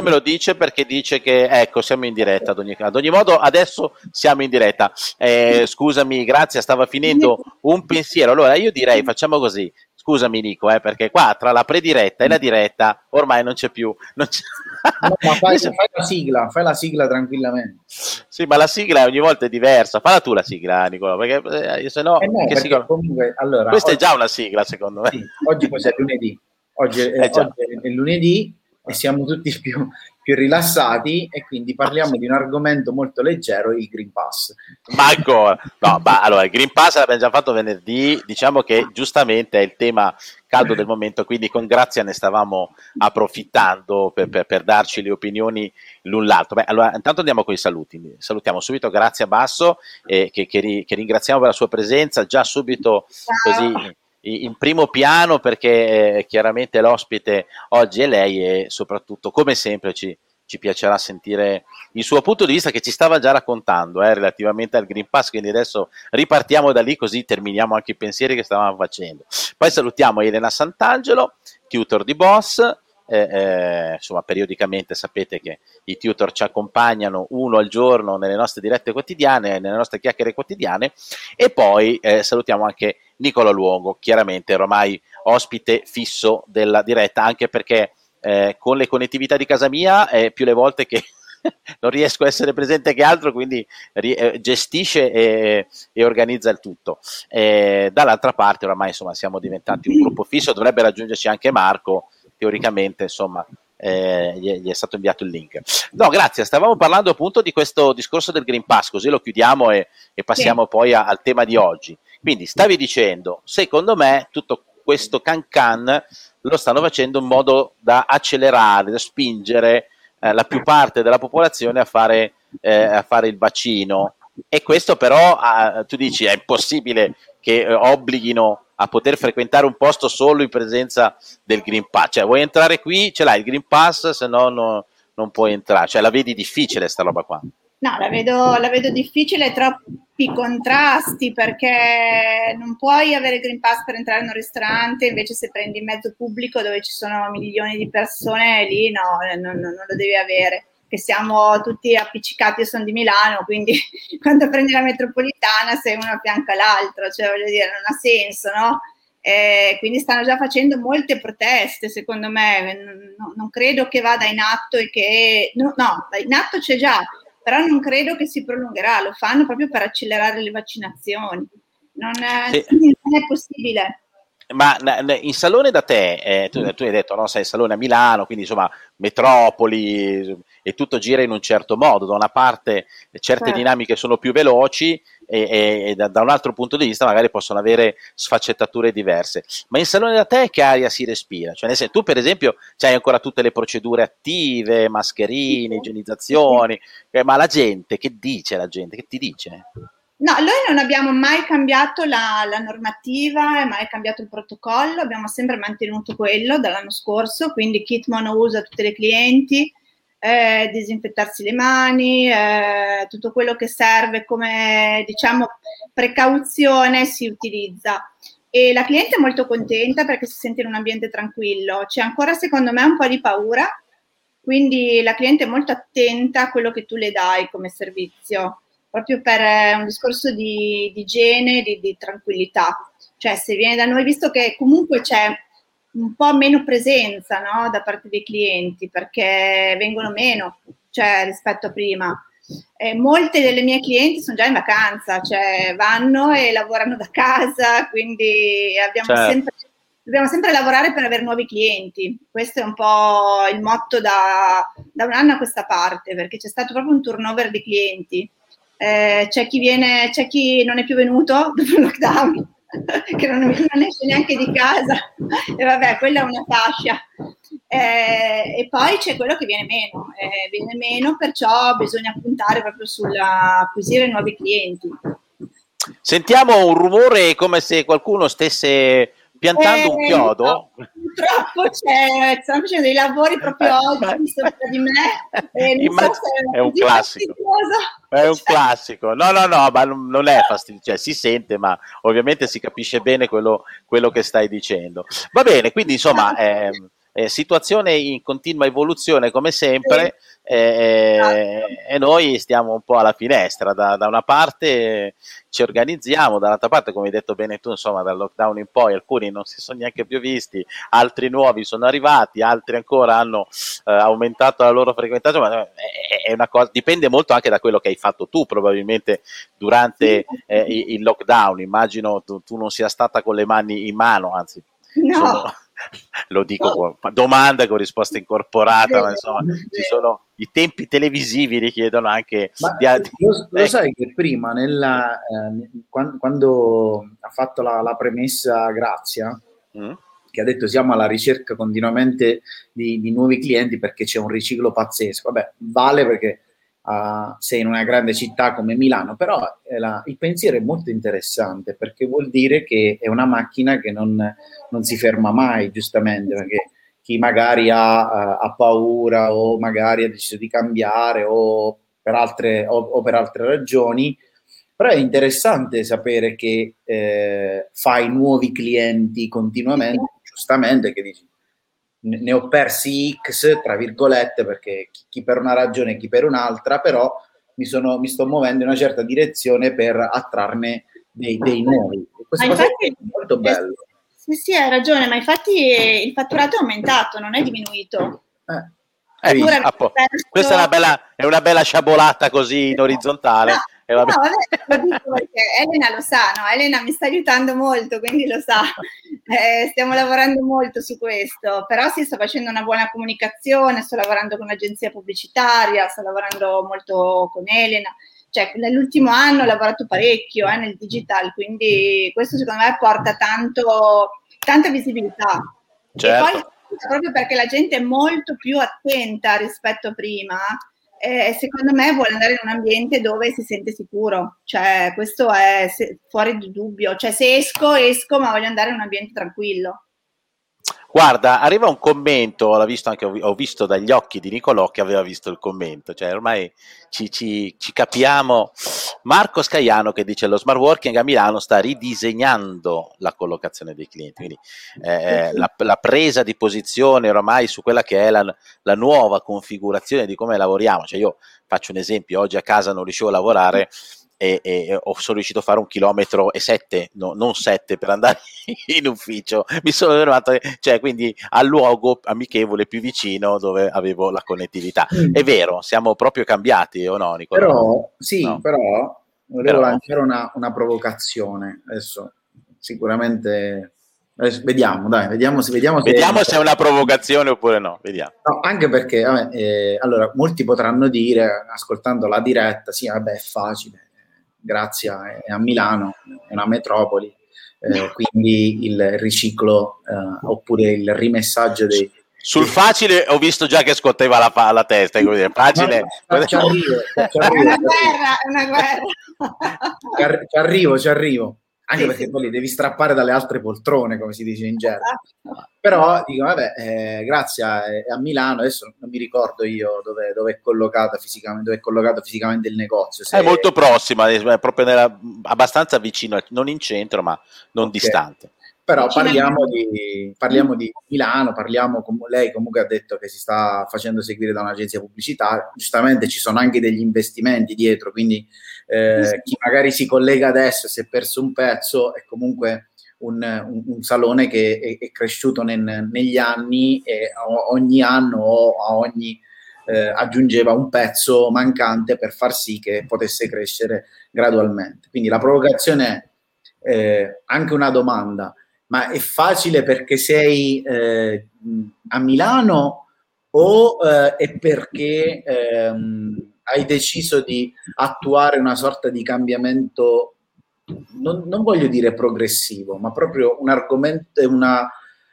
Ormai me lo dice perché dice che ecco siamo in diretta ad ogni, ad ogni modo adesso siamo in diretta. Eh, scusami, grazie, stava finendo un pensiero. Allora io direi facciamo così. Scusami Nico, eh, perché qua tra la prediretta e la diretta ormai non c'è più. Non c'è... No, ma fai, fai, la sigla, fai la sigla tranquillamente. Sì, ma la sigla ogni volta è diversa. Falla tu la sigla, Nicola, perché eh, se no, eh no sigla... comunque, allora, questa oggi, è già una sigla, secondo me. Sì, oggi poi è lunedì. Oggi, eh, oggi è lunedì e siamo tutti più, più rilassati e quindi parliamo di un argomento molto leggero, il Green Pass. Ma ancora, no, ma allora il Green Pass l'abbiamo già fatto venerdì, diciamo che giustamente è il tema caldo del momento, quindi con Grazia ne stavamo approfittando per, per, per darci le opinioni l'un l'altro. Beh, allora intanto andiamo con i saluti, salutiamo subito Grazia Basso eh, che, che, che, ringraziamo per la sua presenza, già subito così in primo piano perché eh, chiaramente l'ospite oggi è lei e soprattutto come sempre ci, ci, piacerà sentire il suo punto di vista che ci stava già raccontando eh, relativamente al Green Pass, quindi adesso ripartiamo da lì così terminiamo anche i pensieri che stavamo facendo. Poi salutiamo Elena Sant'Angelo, tutor di Boss, eh, eh, insomma, periodicamente sapete che i tutor ci accompagnano uno al giorno nelle nostre dirette quotidiane, nelle nostre chiacchiere quotidiane, e poi eh, salutiamo anche Nicola Luogo, chiaramente ormai ospite fisso della diretta, anche perché eh, con le connettività di casa mia è più le volte che non riesco a essere presente che altro, quindi eh, gestisce e, e, organizza il tutto. E dall'altra parte, oramai insomma, siamo diventati un gruppo fisso, dovrebbe raggiungerci anche Marco, teoricamente, insomma, eh, gli, è, stato inviato il link. No, grazie, stavamo parlando appunto di questo discorso del Green Pass, così lo chiudiamo e, e passiamo sì. poi a, al tema di oggi. Quindi stavi dicendo, secondo me tutto questo can can lo stanno facendo in modo da accelerare, da spingere eh, la più parte della popolazione a fare, eh, a fare il vaccino. E questo però, ah, tu dici, è impossibile che eh, obblighino a poter frequentare un posto solo in presenza del Green Pass. Cioè, vuoi entrare qui, ce l'hai il Green Pass, se no, no non puoi entrare. Cioè, la vedi difficile sta roba qua. No, la vedo, la vedo difficile, troppi contrasti perché non puoi avere il Green Pass per entrare in un ristorante, invece se prendi il mezzo pubblico dove ci sono milioni di persone, lì no, non, non lo devi avere che siamo tutti appiccicati, io sono di Milano, quindi quando prendi la metropolitana sei uno a fianco all'altro, cioè voglio dire, non ha senso, no? Eh, quindi stanno già facendo molte proteste, secondo me, no, non credo che vada in atto e che... No, no, in atto c'è già, però non credo che si prolungherà, lo fanno proprio per accelerare le vaccinazioni. Non è, sì. non è possibile. Ma in salone da te, eh, tu, tu, hai detto, no, sei in salone a Milano, quindi insomma metropoli e tutto gira in un certo modo. Da una parte certe certo. dinamiche sono più veloci e, e, e da, da, un altro punto di vista magari possono avere sfaccettature diverse. Ma in salone da te che aria si respira? Cioè, senso, tu per esempio hai ancora tutte le procedure attive, mascherine, igienizzazioni, eh, ma la gente, che dice la gente? Che ti dice? No, noi non abbiamo mai cambiato la, la normativa, mai cambiato il protocollo, abbiamo sempre mantenuto quello dall'anno scorso, quindi kit monouso a tutte le clienti, eh, disinfettarsi le mani, eh, tutto quello che serve come diciamo precauzione si utilizza. E la cliente è molto contenta perché si sente in un ambiente tranquillo. C'è ancora secondo me un po' di paura, quindi la cliente è molto attenta a quello che tu le dai come servizio proprio per eh, un discorso di, di igiene, di, di tranquillità. Cioè, se viene da noi, visto che comunque c'è un po' meno presenza no, da parte dei clienti perché vengono meno cioè, rispetto a prima. Eh, molte delle mie clienti sono già in vacanza, cioè vanno e lavorano da casa, quindi certo. sempre, dobbiamo sempre lavorare per avere nuovi clienti. Questo è un po' il motto da, da un anno a questa parte, perché c'è stato proprio un turnover di clienti eh, c'è, chi viene, c'è chi non è più venuto dopo il lockdown, che non, non, esce neanche di casa, e vabbè, quella è una fascia. Eh, e poi c'è quello che viene meno, eh, viene meno, perciò bisogna puntare proprio sull'acquisire nuovi clienti. Sentiamo un rumore come se qualcuno stesse piantando un eh, chiodo. No, purtroppo c'è, stanno facendo dei lavori proprio oggi sopra di me. Eh, Immag- so è, un classico. È un classico. No, no, no, ma non è fastidioso, cioè, si sente, ma ovviamente si capisce bene quello, quello, che stai dicendo. Va bene, quindi insomma, eh, eh, situazione in continua evoluzione come sempre eh, e noi stiamo un po' alla finestra, da, da, una parte ci organizziamo, dall'altra parte come hai detto bene tu, insomma dal lockdown in poi alcuni non si sono neanche più visti, altri nuovi sono arrivati, altri ancora hanno eh, aumentato la loro frequentazione, ma è, è, una cosa, dipende molto anche da quello che hai fatto tu probabilmente durante eh, il lockdown, immagino tu, tu non sia stata con le mani in mano, anzi No. Sono, lo dico con domanda con risposta incorporata, ma insomma ci sono i tempi televisivi richiedono anche ma di, lo, lo ecco. sai che prima nella, eh, quando, quando, ha fatto la, la premessa Grazia mm. che ha detto siamo alla ricerca continuamente di, di, nuovi clienti perché c'è un riciclo pazzesco vabbè vale perché uh, sei in una grande città come Milano però eh, la, il pensiero è molto interessante perché vuol dire che è una macchina che non non si ferma mai, giustamente, perché chi magari ha, uh, ha, paura o magari ha deciso di cambiare o per altre, o, o per altre ragioni, però è interessante sapere che eh, fai nuovi clienti continuamente, giustamente, che dici ne ho persi X, tra virgolette, perché chi per una ragione, chi per un'altra, però mi, sono, mi sto muovendo in una certa direzione per attrarne dei, dei nuovi. Questo è molto bello. Sì, sì, hai ragione, ma infatti il fatturato è aumentato, non è diminuito. Eh. Eh, perso... Questa è una, bella, è una bella sciabolata così in orizzontale. No, no, vabbè, lo dico perché Elena lo sa, no? Elena mi sta aiutando molto, quindi lo sa. Eh, stiamo lavorando molto su questo, però sì, sto facendo una buona comunicazione, sto lavorando con un'agenzia pubblicitaria, sto lavorando molto con Elena cioè nell'ultimo anno ho lavorato parecchio eh, nel digital, quindi questo secondo me porta tanto, tanta visibilità. Certo. E poi proprio perché la gente è molto più attenta rispetto a prima, eh, secondo me vuole andare in un ambiente dove si sente sicuro, cioè questo è fuori di dubbio, cioè se esco, esco, ma voglio andare in un ambiente tranquillo. Guarda, arriva un commento, l'ho visto anche, ho visto dagli occhi di Nicolò che aveva visto il commento, cioè ormai ci, ci, ci capiamo. Marco Scaiano che dice lo smart working a Milano sta ridisegnando la collocazione dei clienti, quindi eh, la, la, presa di posizione ormai su quella che è la, la nuova configurazione di come lavoriamo. Cioè io faccio un esempio, oggi a casa non riuscivo a lavorare e, e, ho, sono riuscito a fare un chilometro e sette, no, non sette per andare in ufficio. Mi sono fermato, cioè quindi al luogo amichevole più vicino dove avevo la connettività. Mm. È vero, siamo proprio cambiati o no, Nicola? Però, sì, no. però volevo però... lanciare una, una provocazione. Adesso sicuramente vediamo, dai, vediamo, se, vediamo, se, vediamo se è una provocazione oppure no. Vediamo. no anche perché, vabbè, eh, allora, molti potranno dire, ascoltando la diretta, sì, vabbè, è facile. Grazia è a Milano, è una metropoli, eh, quindi il riciclo eh, oppure il rimessaggio dei... Sul facile ho visto già che scotteva la, la testa, così, facile... No, ci arrivo, ci arrivo, è una guerra, è una guerra. Ci arrivo, ci arrivo anche sì, perché sì. poi li devi strappare dalle altre poltrone, come si dice in gergo. Però dico, vabbè, eh, grazie a, a, Milano, adesso non mi ricordo io dove, dove, è, collocato fisicamente, dove è collocato fisicamente il negozio. Se... È molto prossima, è proprio nella, abbastanza vicino, non in centro, ma non okay. distante. Però parliamo di, parliamo di, Milano, parliamo, lei comunque ha detto che si sta facendo seguire da un'agenzia pubblicitaria, giustamente ci sono anche degli investimenti dietro, quindi eh, chi magari si collega adesso si è perso un pezzo è comunque un, un, un salone che è, è cresciuto nel, negli anni e ogni anno o a ogni eh, aggiungeva un pezzo mancante per far sì che potesse crescere gradualmente. Quindi la provocazione è eh, anche una domanda, ma è facile perché sei eh, a Milano o eh, è perché ehm, hai deciso di attuare una sorta di cambiamento, non, non voglio dire progressivo, ma proprio un argomento, una,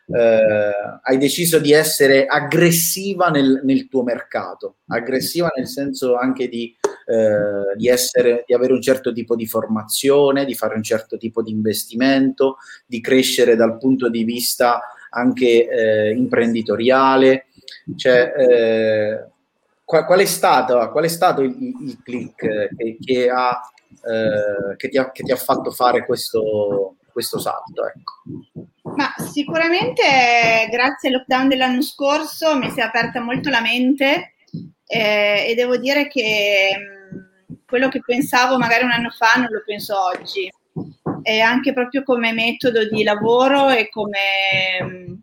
eh, hai deciso di essere aggressiva nel, nel, tuo mercato, aggressiva nel senso anche di, eh, di, essere, di avere un certo tipo di formazione, di fare un certo tipo di investimento, di crescere dal punto di vista anche eh, imprenditoriale. Cioè, eh, qual, qual, è stato, qual, è stato, il, il click che, che, ha, eh, che, ti ha, che, ti ha, fatto fare questo, questo salto? Ecco. Ma sicuramente grazie al lockdown dell'anno scorso mi si è aperta molto la mente eh, e devo dire che mh, quello che pensavo magari un anno fa non lo penso oggi. E anche proprio come metodo di lavoro e come mh,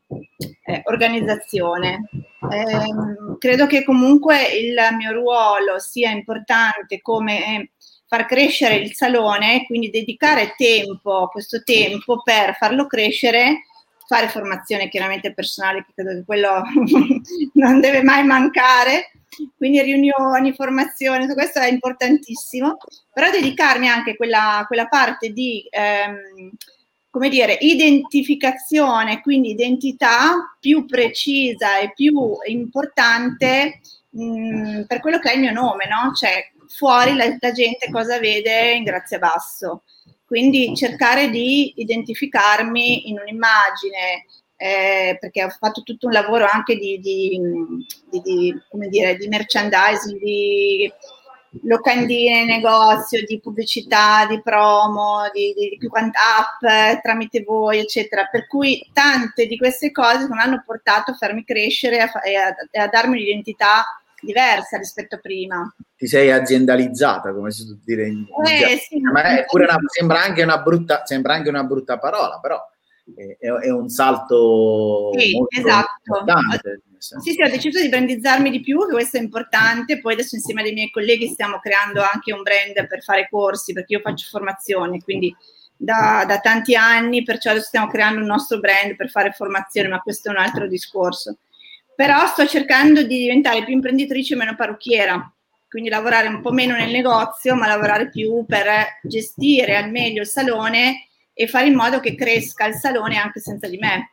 eh, organizzazione. Eh, credo che comunque il mio ruolo sia importante come far crescere il salone, quindi dedicare tempo, questo tempo per farlo crescere, fare formazione chiaramente personale, che credo che quello non deve mai mancare, quindi riunioni, formazione, questo è importantissimo, però dedicarmi anche a quella, quella parte di... Ehm, come dire, identificazione, quindi identità più precisa e più importante mh, per quello che è il mio nome, no? Cioè, fuori la, la gente cosa vede in Grazia Basso. Quindi cercare di identificarmi in un'immagine, eh, perché ho fatto tutto un lavoro anche di, di, di, dire, di merchandising, di locandine, negozio, di pubblicità, di promo, di, app tramite voi, eccetera. Per cui tante di queste cose non hanno portato a farmi crescere e a, a, a darmi un'identità diversa rispetto a prima. Ti sei aziendalizzata, come si può dire in eh, sì, Ma è pure una, sembra, anche una brutta, sembra anche una brutta parola, però è, è un salto sì, esatto. importante. Sì, sì, ho deciso di brandizzarmi di più, che questo è importante. Poi adesso insieme ai miei colleghi stiamo creando anche un brand per fare corsi, perché io faccio formazione, quindi da, da tanti anni, perciò adesso stiamo creando un nostro brand per fare formazione, ma questo è un altro discorso. Però sto cercando di diventare più imprenditrice e meno parrucchiera, quindi lavorare un po' meno nel negozio, ma lavorare più per gestire al meglio il salone e fare in modo che cresca il salone anche senza di me.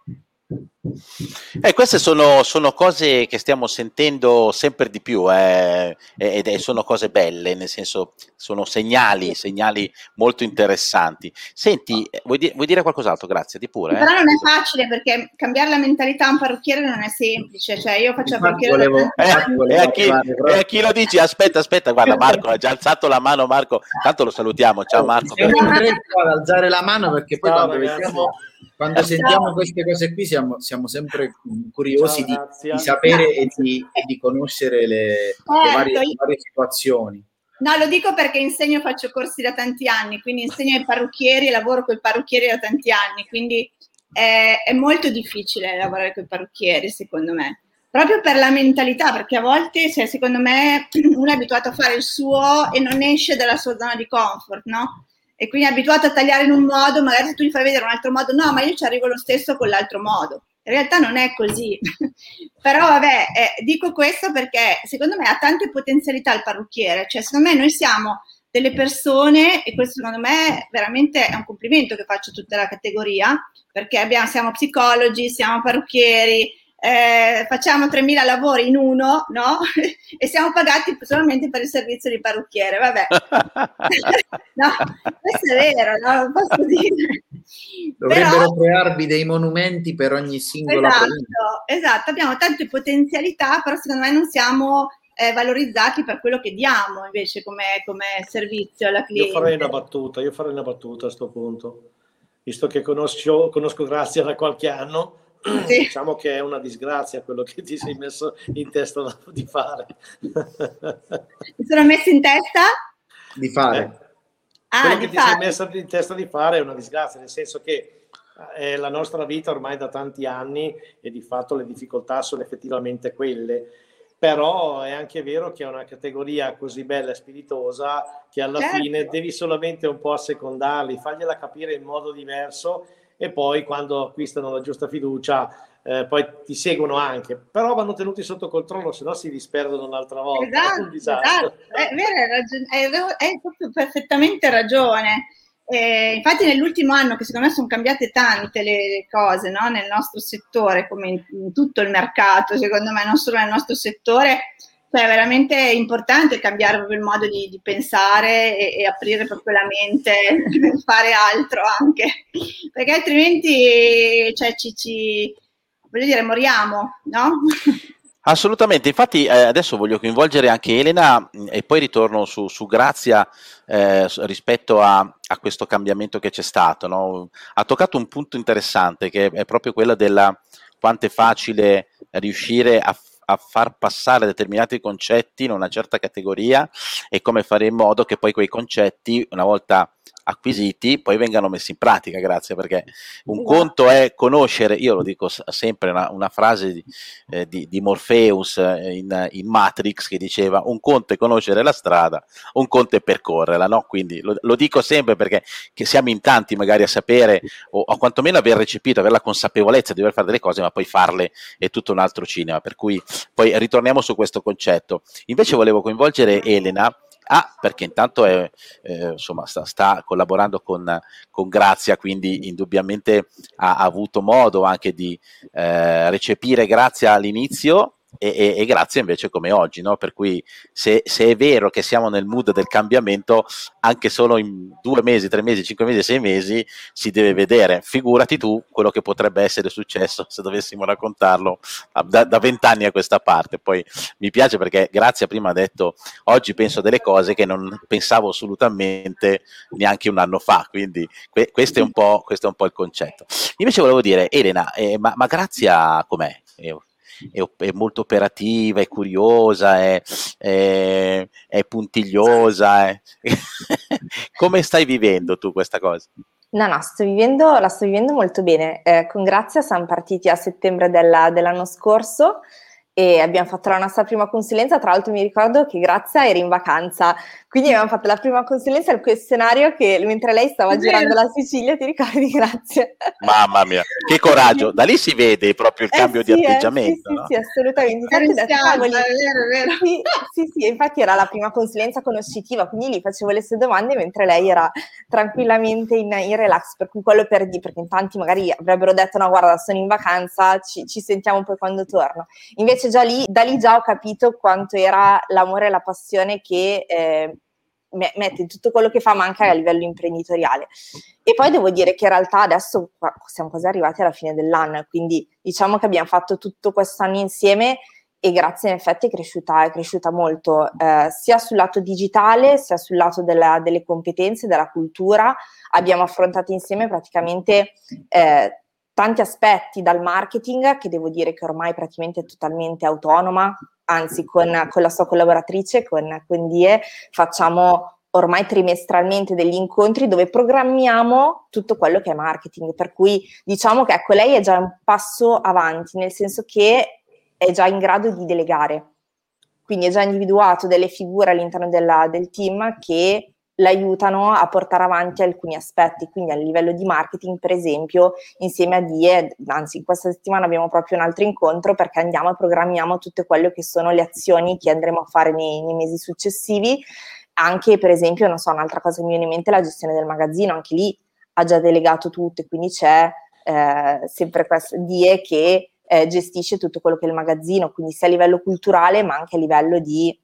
Eh, queste sono, sono, cose che stiamo sentendo sempre di più eh, ed è, sono cose belle, nel senso sono segnali, segnali molto interessanti. Senti, vuoi, di, vuoi dire qualcos'altro? Grazie, di pure. Eh? Però non è facile perché cambiare la mentalità a un parrucchiere non è semplice, cioè io faccio parrucchiere volevo, eh, e, a chi, e a chi lo dici? Aspetta, aspetta, guarda Marco, ha già alzato la mano Marco, tanto lo salutiamo, ciao Marco. Siamo in ad alzare la mano perché poi ciao, quando vediamo quando sentiamo queste cose qui siamo, siamo sempre curiosi Ciao, di, di, sapere e di, e di conoscere le, certo, le, varie, le, varie, situazioni. No, lo dico perché insegno, faccio corsi da tanti anni, quindi insegno ai parrucchieri e lavoro con i parrucchieri da tanti anni, quindi è, è molto difficile lavorare con i parrucchieri, secondo me. Proprio per la mentalità, perché a volte, cioè, secondo me, uno è abituato a fare il suo e non esce dalla sua zona di comfort, no? e quindi è abituato a tagliare in un modo, magari se tu gli fai vedere un altro modo, no, ma io ci arrivo lo stesso con l'altro modo. In realtà non è così. Però vabbè, eh, dico questo perché secondo me ha tante potenzialità il parrucchiere, cioè secondo me noi siamo delle persone, e questo secondo me veramente è un complimento che faccio a tutta la categoria, perché abbiamo, siamo psicologi, siamo parrucchieri, eh, facciamo 3.000 lavori in uno, no? e siamo pagati solamente per il servizio di parrucchiere, vabbè. no, questo è vero, no? Posso dire. Dovrebbero Però, crearvi dei monumenti per ogni singola esatto, esatto, abbiamo tante potenzialità, però secondo me non siamo eh, valorizzati per quello che diamo invece come, come servizio alla cliente. Io farei una battuta, io farei una battuta a questo punto, visto che conosco, conosco Grazia da qualche anno sì. diciamo che è una disgrazia quello che ti sei messo in testa di fare. Mi sono messo in testa? Di fare. Eh, ah, quello che ti sei messo in testa di fare è una disgrazia, nel senso che è la nostra vita ormai da tanti anni e di fatto le difficoltà sono effettivamente quelle. Però è anche vero che è una categoria così bella e spiritosa che alla certo. fine devi solamente un po' assecondarli, fargliela capire in modo diverso e poi quando acquistano la giusta fiducia eh, poi ti seguono anche, però vanno tenuti sotto controllo, se no si disperdono un'altra volta. Esatto, esatto. È vero, hai, ragione, hai, proprio perfettamente ragione. Eh, infatti nell'ultimo anno, che secondo me sono cambiate tante le cose no? nel nostro settore, come in, in tutto il mercato, secondo me non solo nel nostro settore, cioè, è veramente importante cambiare proprio il modo di, di pensare e, e, aprire proprio la mente per fare altro anche, perché altrimenti cioè, ci, ci, voglio dire, moriamo, no? Assolutamente, infatti eh, adesso voglio coinvolgere anche Elena mm, e poi ritorno su, su Grazia eh, rispetto a, a, questo cambiamento che c'è stato. No? Ha toccato un punto interessante che è proprio quello della quanto è facile riuscire a, a far passare determinati concetti in una certa categoria e come fare in modo che poi quei concetti, una volta acquisiti poi vengano messi in pratica, grazie, perché un esatto. conto è conoscere, io lo dico sempre, una, una frase di, eh, di, di Morpheus eh, in, in, Matrix che diceva un conto è conoscere la strada, un conto è percorrerla, no? quindi lo, lo dico sempre perché siamo in tanti magari a sapere o, o quantomeno aver recepito, avere la consapevolezza di dover fare delle cose, ma poi farle è tutto un altro cinema, per cui poi ritorniamo su questo concetto. Invece volevo coinvolgere Elena Ah, perché intanto è, eh, insomma, sta, sta, collaborando con, con Grazia, quindi indubbiamente ha, ha avuto modo anche di eh, recepire Grazia all'inizio e, e, e, grazie invece come oggi, no? per cui se, se, è vero che siamo nel mood del cambiamento, anche solo in due mesi, tre mesi, cinque mesi, sei mesi si deve vedere. Figurati tu quello che potrebbe essere successo se dovessimo raccontarlo da vent'anni a questa parte. Poi mi piace perché Grazia prima ha detto oggi penso delle cose che non pensavo assolutamente neanche un anno fa, quindi que- questo, è questo, è un po', il concetto. Invece volevo dire, Elena, eh, ma, ma Grazia com'è? Eh, è, è molto operativa, è curiosa, è, è, è puntigliosa. Come stai vivendo tu questa cosa? No, no, sto vivendo, la sto vivendo molto bene. Eh, con Grazia siamo partiti a settembre della, dell'anno scorso e abbiamo fatto la nostra prima consulenza. Tra l'altro mi ricordo che Grazia era in vacanza quindi abbiamo fatto la prima consulenza al questionario che mentre lei stava girando la Sicilia, ti ricordi? Grazie. Mamma mia, che coraggio! Da lì si vede proprio il eh cambio sì, di atteggiamento. Eh, sì, no? sì, sì, assolutamente. Infatti, detto, cavoli, è vero, vero. Sì, sì, sì, infatti era la prima consulenza conoscitiva, quindi gli facevo le sue domande mentre lei era tranquillamente in, in relax, per cui quello per dire, perché in tanti magari avrebbero detto no, guarda, sono in vacanza, ci, ci sentiamo poi quando torno. Invece già lì, da lì già ho capito quanto era l'amore e la passione che... Eh, mette in tutto quello che fa, ma anche a livello imprenditoriale. E poi devo dire che in realtà adesso siamo quasi arrivati alla fine dell'anno, quindi diciamo che abbiamo fatto tutto questo anno insieme e grazie in effetti è cresciuta, è cresciuta molto, eh, sia sul lato digitale, sia sul lato della, delle competenze, della cultura. Abbiamo affrontato insieme praticamente eh, tanti aspetti dal marketing, che devo dire che ormai praticamente è totalmente autonoma, anzi con, con la sua collaboratrice, con, con Die, facciamo ormai trimestralmente degli incontri dove programmiamo tutto quello che è marketing, per cui diciamo che ecco, lei è già un passo avanti, nel senso che è già in grado di delegare, quindi è già individuato delle figure all'interno della, del team che l'aiutano a portare avanti alcuni aspetti, quindi a livello di marketing, per esempio, insieme a Die, anzi questa settimana abbiamo proprio un altro incontro perché andiamo e programmiamo tutte quelle che sono le azioni che andremo a fare nei, nei mesi successivi, anche per esempio, non so, un'altra cosa che mi viene in mente è la gestione del magazzino, anche lì ha già delegato tutto e quindi c'è eh, sempre questa Die che eh, gestisce tutto quello che è il magazzino, quindi sia a livello culturale ma anche a livello di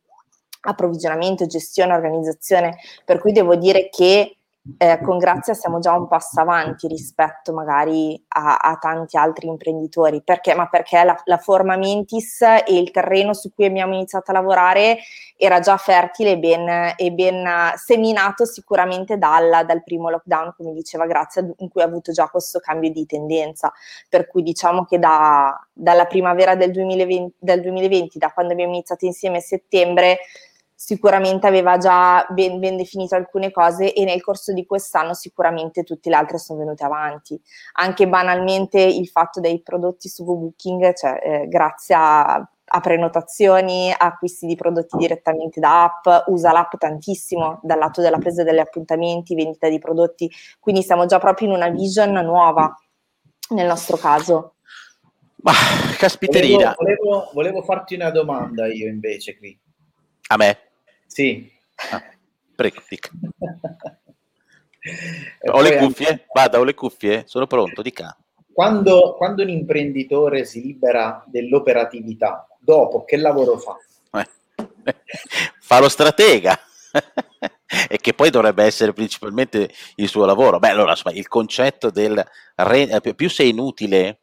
approvvigionamento, gestione, organizzazione, per cui devo dire che eh, con Grazia siamo già un passo avanti rispetto magari a, a tanti altri imprenditori. Perché? Ma perché la, la, forma Mentis e il terreno su cui abbiamo iniziato a lavorare era già fertile e ben, e ben seminato sicuramente dal, dal, primo lockdown, come diceva Grazia, in cui ha avuto già questo cambio di tendenza. Per cui diciamo che da, dalla primavera del 2020, del 2020, da quando abbiamo iniziato insieme a settembre, sicuramente aveva già ben, ben, definito alcune cose e nel corso di quest'anno sicuramente tutte le altre sono venute avanti. Anche banalmente il fatto dei prodotti su Booking, cioè eh, grazie a, a, prenotazioni, acquisti di prodotti direttamente da app, usa l'app tantissimo dal lato della presa degli appuntamenti, vendita di prodotti, quindi siamo già proprio in una vision nuova nel nostro caso. Ma caspiterina. Volevo, volevo, volevo farti una domanda io invece qui. A me? Sì. Ah, prego, dica. ho le cuffie? Vada, ho le cuffie? Sono pronto, dica. Quando, quando un imprenditore si libera dell'operatività, dopo che lavoro fa? Eh. fa lo stratega. e che poi dovrebbe essere principalmente il suo lavoro. Beh, allora, il concetto del re, più sei inutile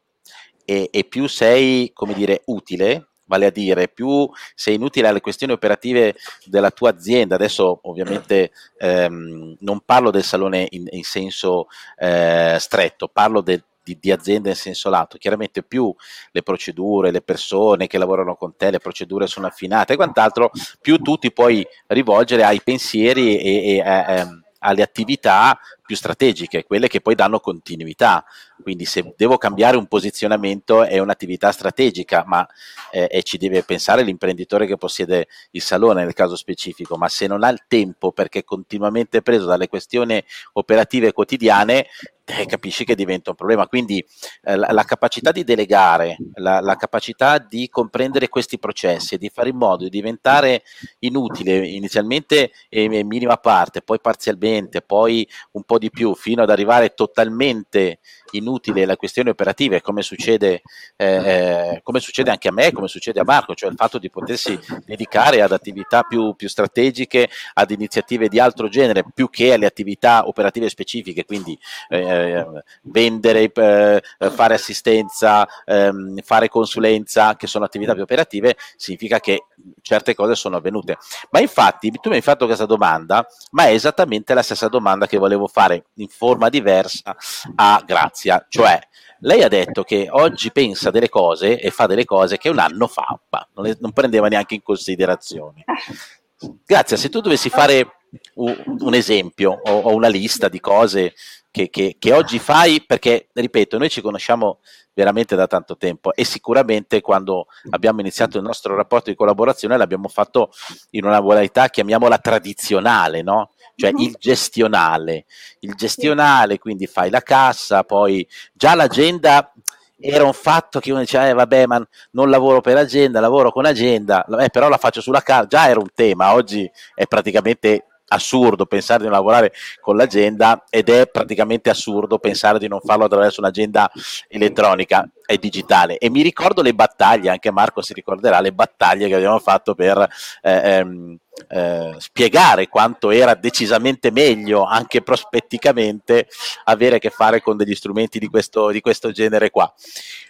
e, e più sei, come dire, utile, vale a dire più sei inutile alle questioni operative della tua azienda. Adesso ovviamente ehm, non parlo del salone in, in senso eh, stretto, parlo del di, di, azienda in senso lato. Chiaramente più le procedure, le persone che lavorano con te, le procedure sono affinate e quant'altro, più tu ti puoi rivolgere ai pensieri e, e eh, alle attività più strategiche, quelle che poi danno continuità. Quindi se devo cambiare un posizionamento è un'attività strategica, ma eh, ci deve pensare l'imprenditore che possiede il salone nel caso specifico, ma se non ha il tempo perché è continuamente preso dalle questioni operative quotidiane, eh, capisci che diventa un problema. Quindi eh, la, la, capacità di delegare, la, la, capacità di comprendere questi processi e di fare in modo di diventare inutile inizialmente in minima parte, poi parzialmente, poi un po' di più, fino ad arrivare totalmente inutile la questione operativa, come succede, eh, eh, come succede anche a me, come succede a Marco, cioè il fatto di potersi dedicare ad attività più, più strategiche, ad iniziative di altro genere, più che alle attività operative specifiche, quindi eh, vendere, eh, fare assistenza, ehm, fare consulenza, che sono attività più operative, significa che certe cose sono avvenute. Ma infatti tu mi hai fatto questa domanda, ma è esattamente la stessa domanda che volevo fare in forma diversa a Grazia. Cioè lei ha detto che oggi pensa delle cose e fa delle cose che un anno fa non, le, non prendeva neanche in considerazione. Grazia, se tu dovessi fare un, esempio o, una lista di cose che, che, che oggi fai, perché ripeto, noi ci conosciamo veramente da tanto tempo e sicuramente quando abbiamo iniziato il nostro rapporto di collaborazione l'abbiamo fatto in una modalità, chiamiamola tradizionale, no? cioè uh-huh. il gestionale. Il gestionale, quindi fai la cassa, poi già l'agenda era un fatto che uno diceva, eh, vabbè, ma non lavoro per agenda, lavoro con agenda, eh, però la faccio sulla carta, già era un tema, oggi è praticamente assurdo pensare di non lavorare con l'agenda ed è praticamente assurdo pensare di non farlo attraverso un'agenda elettronica e digitale. E mi ricordo le battaglie, anche Marco si ricorderà, le battaglie che abbiamo fatto per eh, ehm, eh, spiegare quanto era decisamente meglio, anche prospetticamente, avere a che fare con degli strumenti di questo, di questo genere qua.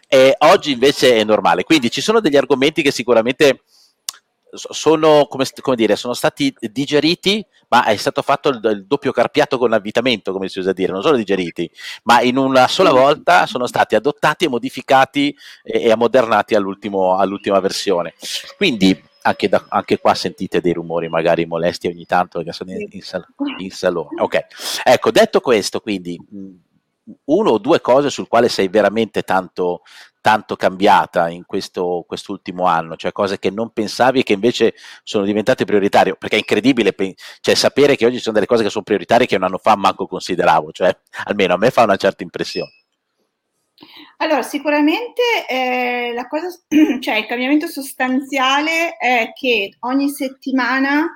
E oggi invece è normale. Quindi ci sono degli argomenti che sicuramente sono, come, come dire, sono stati digeriti, ma è stato fatto il, il, doppio carpiato con avvitamento, come si usa dire, non solo digeriti, ma in una sola volta sono stati adottati e modificati e, e ammodernati all'ultima versione. Quindi anche, da, anche, qua sentite dei rumori magari molesti ogni tanto perché sono in, in, sal- in salone. Ok, ecco, detto questo, quindi uno o due cose sul quale sei veramente tanto, tanto cambiata in questo quest'ultimo anno, cioè cose che non pensavi e che invece sono diventate prioritarie, perché è incredibile cioè, sapere che oggi ci sono delle cose che sono prioritarie che un anno fa manco consideravo, cioè almeno a me fa una certa impressione. Allora, sicuramente eh, cosa, cioè il cambiamento sostanziale è che ogni settimana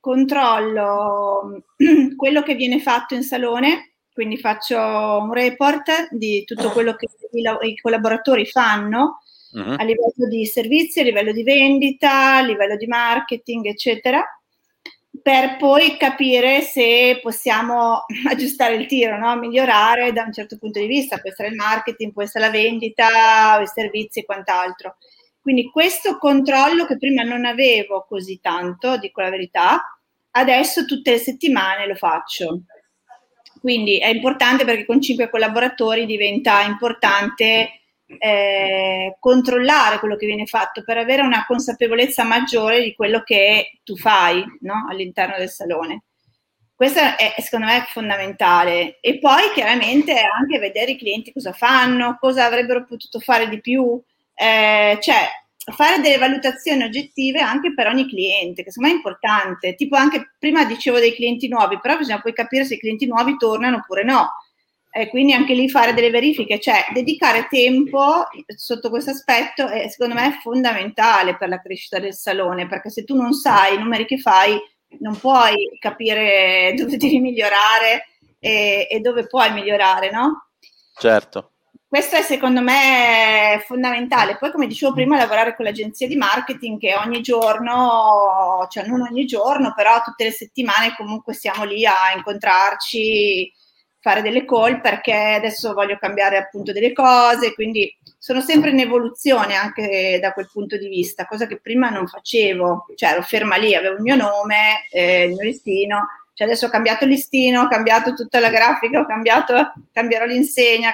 controllo quello che viene fatto in salone quindi faccio un report di tutto quello che i, collaboratori fanno uh-huh. a livello di servizi, a livello di vendita, a livello di marketing, eccetera, per poi capire se possiamo aggiustare il tiro, no? migliorare da un certo punto di vista, può essere il marketing, può essere la vendita, i servizi e quant'altro. Quindi questo controllo che prima non avevo così tanto, dico la verità, adesso tutte le settimane lo faccio. Quindi è importante perché con cinque collaboratori diventa importante eh, controllare quello che viene fatto per avere una consapevolezza maggiore di quello che tu fai no? all'interno del salone. Questo è secondo me fondamentale. E poi chiaramente anche vedere i clienti cosa fanno, cosa avrebbero potuto fare di più. Eh, cioè, fare delle valutazioni oggettive anche per ogni cliente, che secondo me è importante. Tipo anche prima dicevo dei clienti nuovi, però bisogna poi capire se i clienti nuovi tornano oppure no. E quindi anche lì fare delle verifiche, cioè dedicare tempo sotto questo aspetto è secondo me è fondamentale per la crescita del salone, perché se tu non sai i numeri che fai, non puoi capire dove devi migliorare e, e dove puoi migliorare, no? Certo questo è secondo me fondamentale. Poi, come dicevo prima, lavorare con l'agenzia di marketing che ogni giorno, cioè non ogni giorno, però tutte le settimane comunque siamo lì a incontrarci, fare delle call perché adesso voglio cambiare appunto delle cose, quindi sono sempre in evoluzione anche da quel punto di vista, cosa che prima non facevo, cioè ero ferma lì, avevo il mio nome, eh, il mio listino, cioè adesso ho cambiato il listino, ho cambiato tutta la grafica, ho cambiato, cambierò l'insegna,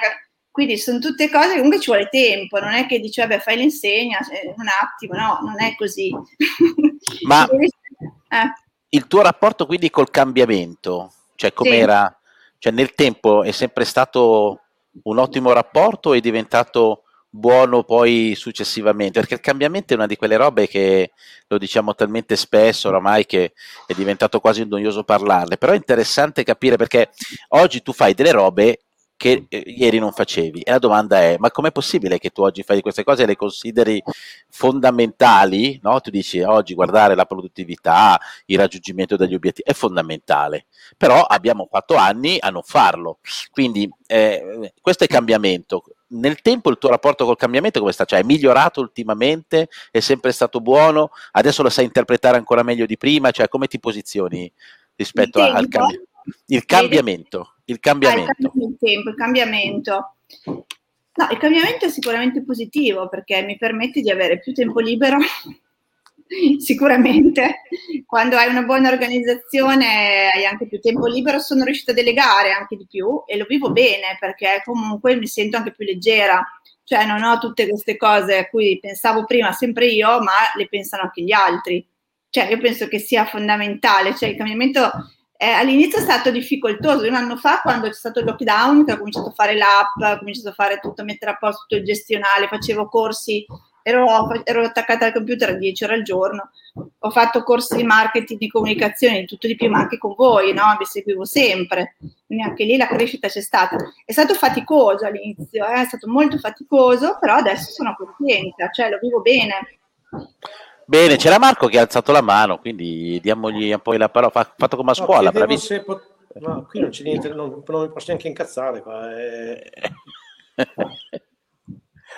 quindi sono tutte cose che comunque ci vuole tempo, non è che dici vabbè fai l'insegna un attimo, no, non è così. Ma eh. il tuo rapporto quindi col cambiamento, cioè com'era, sì. cioè nel tempo è sempre stato un ottimo rapporto o è diventato buono poi successivamente, perché il cambiamento è una di quelle robe che lo diciamo talmente spesso oramai che è diventato quasi noioso parlarne, però è interessante capire perché oggi tu fai delle robe che eh, ieri non facevi. E la domanda è: ma com'è possibile che tu oggi fai queste cose e le consideri fondamentali? No? Tu dici oggi guardare la produttività, il raggiungimento degli obiettivi è fondamentale, però abbiamo fatto anni a non farlo. Quindi eh, questo è cambiamento. Nel tempo il tuo rapporto col cambiamento come sta? Cioè è migliorato ultimamente? È sempre stato buono? Adesso lo sai interpretare ancora meglio di prima? Cioè come ti posizioni rispetto al cambiamento? Il cambiamento. Il cambiamento. Ah, il, tempo, il cambiamento. No, il cambiamento è sicuramente positivo perché mi permette di avere più tempo libero. sicuramente quando hai una buona organizzazione hai anche più tempo libero sono riuscita a delegare anche di più e lo vivo bene perché comunque mi sento anche più leggera cioè non ho tutte queste cose a cui pensavo prima sempre io ma le pensano anche gli altri cioè io penso che sia fondamentale cioè il cambiamento eh, all'inizio è stato difficoltoso, un anno fa quando c'è stato il lockdown, che ho cominciato a fare l'app, ho cominciato a fare tutto, a mettere a posto tutto il gestionale, facevo corsi, ero, ero attaccata al computer 10 ore al giorno, ho fatto corsi di marketing, di comunicazione, di tutto di più, ma anche con voi, no? vi seguivo sempre, quindi anche lì la crescita c'è stata. È stato faticoso all'inizio, eh? è stato molto faticoso, però adesso sono contenta, cioè lo vivo bene. Bene, c'era Marco che ha alzato la mano, quindi diamogli un po' la parola. Fatto come a scuola, no, bravissimo. Pot- no, qui non c'è niente, non, non mi posso neanche incazzare. Qua. Eh.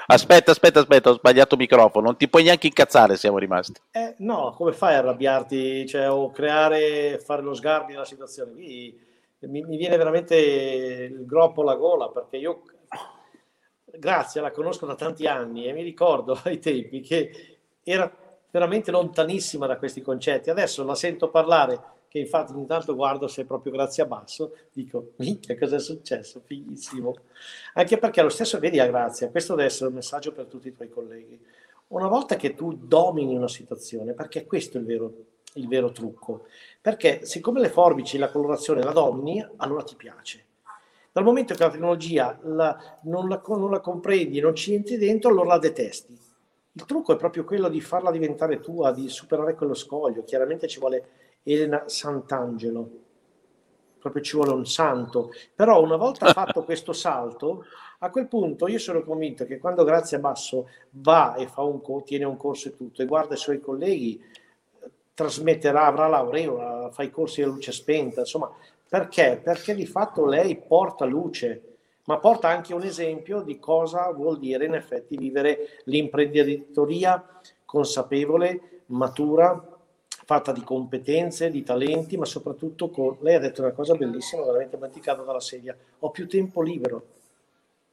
aspetta, aspetta, aspetta, ho sbagliato microfono. Non ti puoi neanche incazzare, siamo rimasti. Eh, no, come fai a arrabbiarti? Cioè, o creare, fare lo sgarbi nella situazione? Mi, mi viene veramente il groppo alla gola perché io, grazie, la conosco da tanti anni e mi ricordo ai tempi che era veramente lontanissima da questi concetti. Adesso la sento parlare, che infatti ogni tanto guardo se è proprio grazie a Basso, dico, che cosa è successo? Fighissimo. Anche perché lo stesso, vedi a Grazia, questo deve essere un messaggio per tutti i tuoi colleghi. Una volta che tu domini una situazione, perché questo è il vero, il vero trucco, perché siccome le forbici, la colorazione la domini, allora ti piace. Dal momento che la tecnologia la, non, la, non la comprendi, non ci entri dentro, allora la detesti il trucco è proprio quello di farla diventare tua, di superare quello scoglio. Chiaramente ci vuole Elena Sant'Angelo, proprio ci vuole un santo. Però una volta fatto questo salto, a quel punto io sono convinto che quando Grazia Basso va e fa un, tiene un corso e tutto e guarda i suoi colleghi, trasmetterà, avrà laurea, fa i corsi a luce spenta, insomma, perché? Perché di fatto lei porta luce ma porta anche un esempio di cosa vuol dire in effetti vivere l'imprenditoria consapevole, matura, fatta di competenze, di talenti, ma soprattutto con... Lei ha detto una cosa bellissima, veramente dimenticata dalla sedia, ho più tempo libero,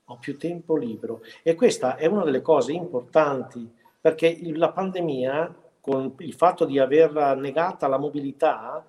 ho più tempo libero. E questa è una delle cose importanti, perché la pandemia, con il fatto di aver negata la mobilità,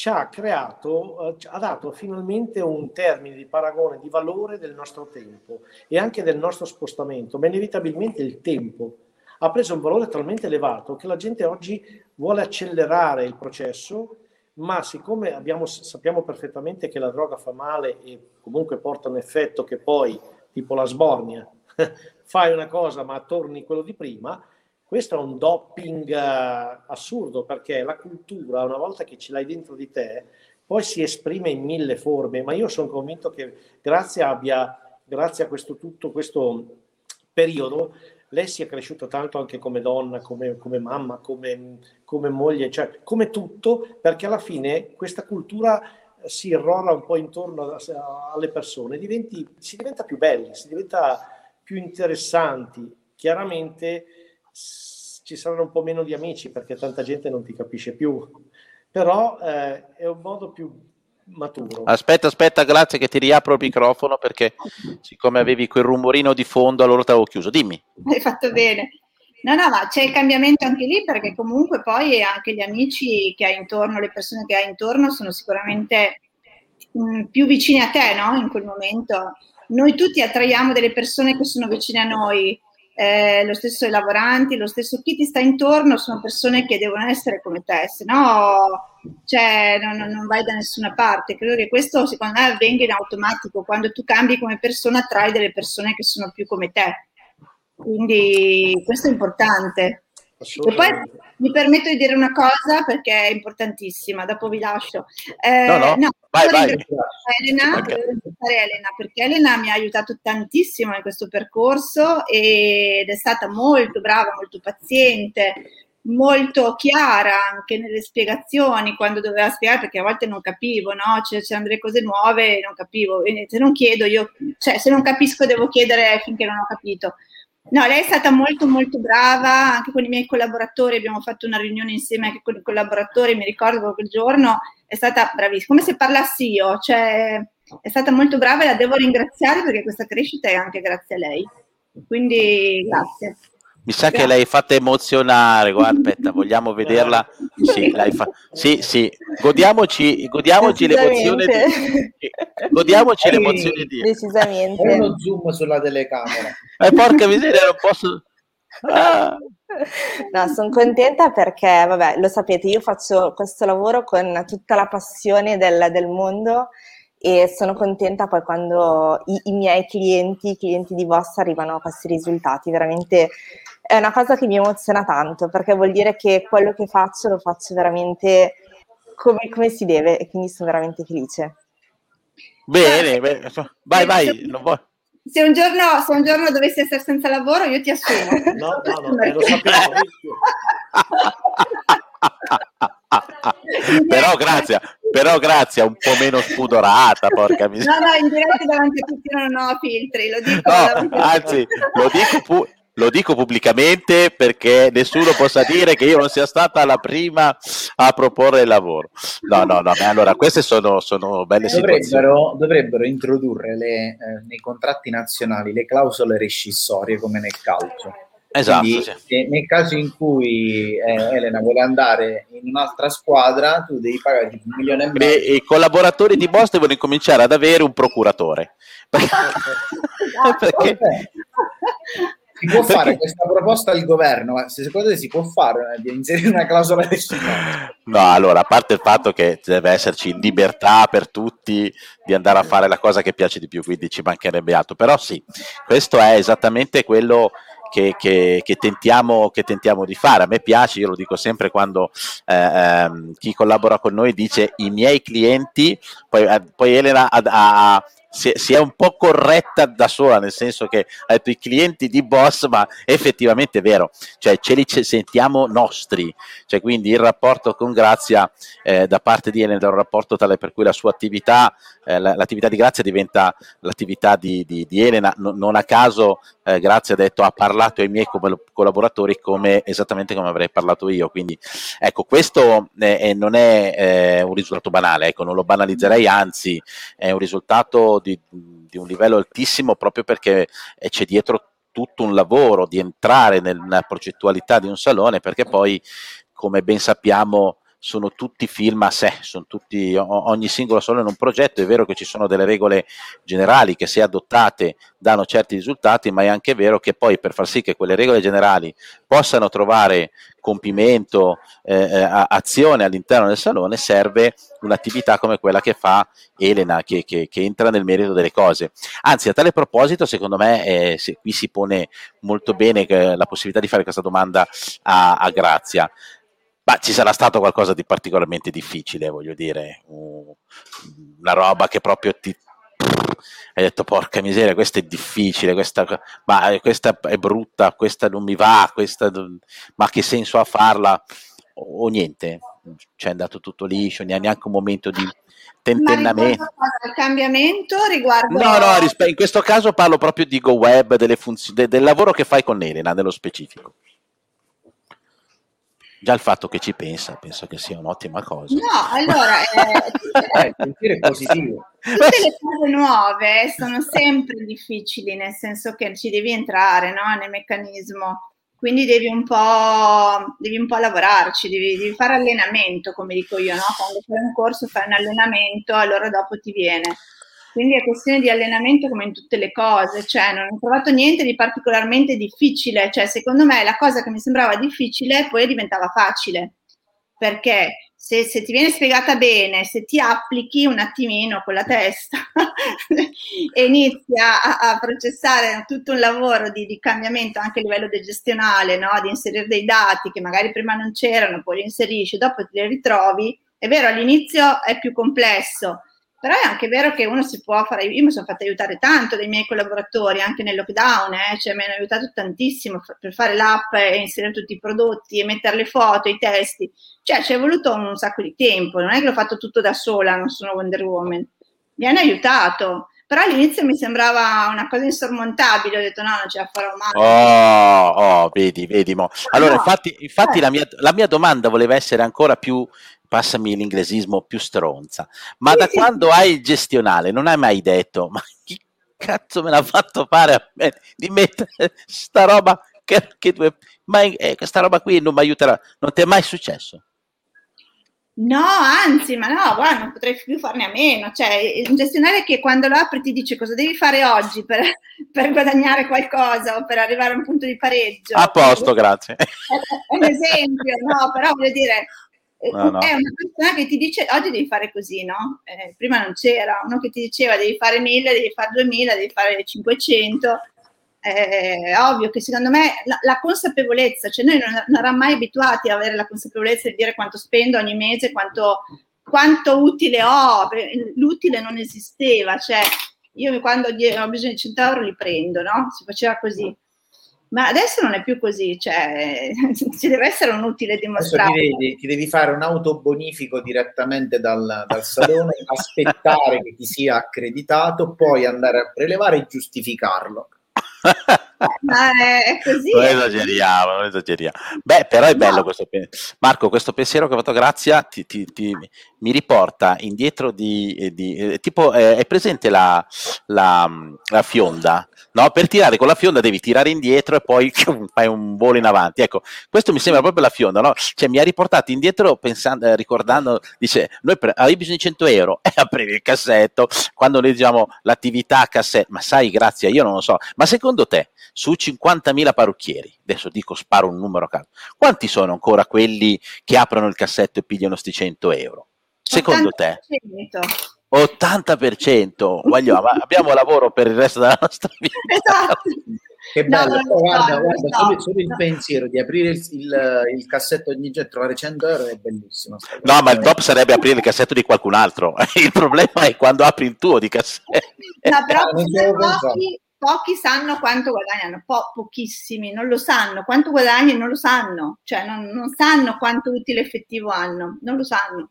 ci ha creato, eh, ha dato finalmente un termine di paragone di valore del nostro tempo e anche del nostro spostamento, ma inevitabilmente il tempo ha preso un valore talmente elevato che la gente oggi vuole accelerare il processo, ma siccome abbiamo, sappiamo perfettamente che la droga fa male e comunque porta un effetto che poi, tipo la sbornia, fai una cosa ma torni quello di prima, questo è un doping uh, assurdo perché la cultura, una volta che ce l'hai dentro di te, poi si esprime in mille forme, ma io sono convinto che grazie, abbia, grazie a questo tutto questo periodo lei sia cresciuta tanto anche come donna, come, come mamma, come, come, moglie, cioè come tutto, perché alla fine questa cultura si irrora un po' intorno alle persone, diventi, si diventa più belli, si diventa più interessanti. Chiaramente ci saranno un po' meno di amici perché tanta gente non ti capisce più, però eh, è un modo più maturo. Aspetta, aspetta, grazie che ti riapro il microfono perché siccome avevi quel rumorino di fondo allora ti avevo chiuso. Dimmi. Hai fatto bene. No, no, ma c'è il cambiamento anche lì perché comunque poi anche gli amici che hai intorno, le persone che hai intorno sono sicuramente mh, mm, più vicine a te, no? In quel momento. Noi tutti attraiamo delle persone che sono vicine a noi, eh, lo stesso i lavoranti, lo stesso chi ti sta intorno sono persone che devono essere come te, se no cioè, non, non, vai da nessuna parte. Credo che questo secondo me avvenga in automatico, quando tu cambi come persona attrai delle persone che sono più come te. Quindi questo è importante. E poi mi permetto di dire una cosa perché è importantissima, dopo vi lascio. Eh, no, no, no vai, vai. Elena, okay. Elena, perché Elena mi ha aiutato tantissimo in questo percorso ed è stata molto brava, molto paziente, molto chiara anche nelle spiegazioni quando doveva spiegare perché a volte non capivo, no? Cioè, c'erano delle cose nuove e non capivo. Se non chiedo io, cioè se non capisco devo chiedere finché non ho capito. No, lei è stata molto molto brava, anche con i miei collaboratori, abbiamo fatto una riunione insieme anche con i collaboratori, mi ricordo quel giorno, è stata bravissima, come se parlassi io, cioè è stata molto brava e la devo ringraziare perché questa crescita è anche grazie a lei. Quindi grazie. Mi sa che l'hai fatta emozionare, guarda, aspetta, vogliamo vederla? Sì, fa... sì, sì, godiamoci, godiamoci l'emozione di... Godiamoci l'emozione di... Decisamente. È uno zoom sulla telecamera. Eh, porca miseria, non posso... Ah. No, sono contenta perché, vabbè, lo sapete, io faccio questo lavoro con tutta la passione del, del mondo e sono contenta poi quando i, i, miei clienti, i clienti di Boss arrivano a questi risultati, veramente è una cosa che mi emoziona tanto perché vuol dire che quello che faccio lo faccio veramente come, come si deve e quindi sono veramente felice. Bene, bene. vai, vai. Vuoi... Se, un giorno, se un giorno dovessi essere senza lavoro, io ti assumo. No, no, no, eh, lo sapevo. però grazie, però grazie, un po' meno spudorata, porca miseria. No, no, in diretta davanti a tutti non ho filtri, lo dico. No, anzi, lo dico pure lo dico pubblicamente perché nessuno possa dire che io non sia stata la prima a proporre il lavoro. No, no, no, allora queste sono, sono belle dovrebbero, situazioni. Dovrebbero introdurre le, eh, nei contratti nazionali le clausole rescissorie come nel calcio. Esatto. Quindi, sì. Nel caso in cui eh, Elena vuole andare in un'altra squadra, tu devi pagare un milione e mezzo. I collaboratori di Boss devono incominciare ad avere un procuratore. perché, si può fare questa proposta al governo, ma se secondo te si può fare eh, di inserire una clausola rescissoria? No, allora, a parte il fatto che deve esserci libertà per tutti di andare a fare la cosa che piace di più, quindi ci mancherebbe altro, però sì, questo è esattamente quello che, che, che, tentiamo, che, tentiamo, di fare. A me piace, io lo dico sempre quando eh, ehm, chi collabora con noi dice i miei clienti, poi, eh, poi Elena ha, ha, si, si, è un po' corretta da sola, nel senso che ha detto i clienti di boss, ma effettivamente è vero, cioè ce li sentiamo nostri, cioè quindi il rapporto con Grazia eh, da parte di Elena è un rapporto tale per cui la sua attività, eh, l'attività di Grazia diventa l'attività di, di, di Elena, no, non a caso eh, Grazia ha detto ha parlato ai miei collaboratori come, esattamente come avrei parlato io, quindi ecco questo eh, non è eh, un risultato banale, ecco, non lo banalizzerei, anzi è un risultato di, di un livello altissimo proprio perché c'è dietro tutto un lavoro di entrare nella progettualità di un salone perché poi come ben sappiamo sono tutti film a sé, tutti, ogni singolo solo in un progetto, è vero che ci sono delle regole generali che se adottate danno certi risultati, ma è anche vero che poi per far sì che quelle regole generali possano trovare compimento, eh, eh azione all'interno del salone, serve un'attività come quella che fa Elena, che, che, che entra nel merito delle cose. Anzi, a tale proposito, secondo me, eh, se, qui si pone molto bene eh, la possibilità di fare questa domanda a, a Grazia. Ma ci sarà stato qualcosa di particolarmente difficile, voglio dire, una roba che proprio ti, hai detto porca miseria, questa è difficile, questa, ma questa è brutta, questa non mi va, questa, ma che senso ha farla? O, o niente, c'è andato tutto liscio, neanche un momento di tentennamento. Il cambiamento riguardo... No, no, in questo caso parlo proprio di GoWeb, delle funzioni, del lavoro che fai con Elena nello specifico. Già il fatto che ci pensa, penso che sia un'ottima cosa. No, allora, eh, eh, positivo. Tutte le cose nuove sono sempre difficili, nel senso che ci devi entrare no, nel meccanismo, quindi devi un po', devi un po lavorarci, devi, devi, fare allenamento, come dico io, no? quando fai un corso fai un allenamento, allora dopo ti viene. Quindi è questione di allenamento come in tutte le cose, cioè non ho trovato niente di particolarmente difficile, cioè secondo me la cosa che mi sembrava difficile poi diventava facile, perché se, se ti viene spiegata bene, se ti applichi un attimino con la testa e inizi a, a, processare tutto un lavoro di, di, cambiamento anche a livello gestionale, no? di inserire dei dati che magari prima non c'erano, poi li inserisci, dopo ti li ritrovi, è vero all'inizio è più complesso, però è anche vero che uno si può fare, io mi sono fatta aiutare tanto dai miei collaboratori anche nel lockdown, eh, cioè mi hanno aiutato tantissimo per fare l'app e inserire tutti i prodotti e mettere le foto, i testi, cioè ci è voluto un sacco di tempo, non è che l'ho fatto tutto da sola, non sono Wonder Woman, mi hanno aiutato, però all'inizio mi sembrava una cosa insormontabile, ho detto no, non ce la farò mai. Oh, oh vedi, vedi. Mo. Allora, no, infatti, infatti eh. la, mia, la, mia, domanda voleva essere ancora più passami l'inglesismo, più stronza. Ma da quando hai il gestionale non hai mai detto, ma chi cazzo me l'ha fatto fare a me di mettere sta roba che, che ma eh, questa roba qui non mi aiuterà, non ti è mai successo? No, anzi, ma no, guarda, non potrei più farne a meno. Cioè, un gestionale che quando lo apri ti dice cosa devi fare oggi per, per guadagnare qualcosa o per arrivare a un punto di pareggio. A posto, grazie. È un esempio, no? Però voglio dire, No, no. È una persona che ti dice oggi devi fare così, no? Eh, prima non c'era uno che ti diceva devi fare 1000, devi fare 2000, devi fare 500. Eh, è ovvio che secondo me la, la consapevolezza, cioè noi non, non eravamo mai abituati a avere la consapevolezza di dire quanto spendo ogni mese, quanto, quanto utile ho, l'utile non esisteva, cioè io quando ho bisogno di 100 euro li prendo, no? Si faceva così ma adesso non è più così, cioè ci deve essere un utile dimostrato. Ti devi, ti devi, fare un autobonifico direttamente dal, dal salone, aspettare che ti sia accreditato, poi andare a prelevare e giustificarlo. Ma è così. Non esageriamo, non esageriamo. Beh, però è bello no. questo pensiero. Marco, questo pensiero che ho fatto Grazia ti, ti, ti, mi riporta indietro di... di eh, tipo, eh, è presente la, la, la fionda? no? Per tirare con la fionda devi tirare indietro e poi fai un volo in avanti. Ecco, questo mi sembra proprio la fionda, no? Cioè, mi ha riportato indietro pensando, eh, ricordando, dice, noi pre- avevi bisogno di 100 euro e aprivi il cassetto, quando noi diciamo l'attività a cassetto, ma sai, grazie, io non lo so, ma secondo te, su 50.000 parrucchieri, adesso dico sparo un numero a caso, quanti sono ancora quelli che aprono il cassetto e pigliano sti 100 euro? Secondo te? 80%, voglio, abbiamo lavoro per il resto della nostra vita. Esatto. Che bello, no, guarda, no, guarda no, solo, solo, il pensiero di aprire il, il, il cassetto ogni giorno e trovare 100 euro è bellissimo. No, ma il top sarebbe aprire il cassetto di qualcun altro. Il problema è quando apri il tuo di cassetto. No, però pochi, pochi, sanno quanto guadagnano, po- pochissimi non lo sanno. Quanto guadagnano non lo sanno, cioè non, non sanno quanto utile effettivo hanno, non lo sanno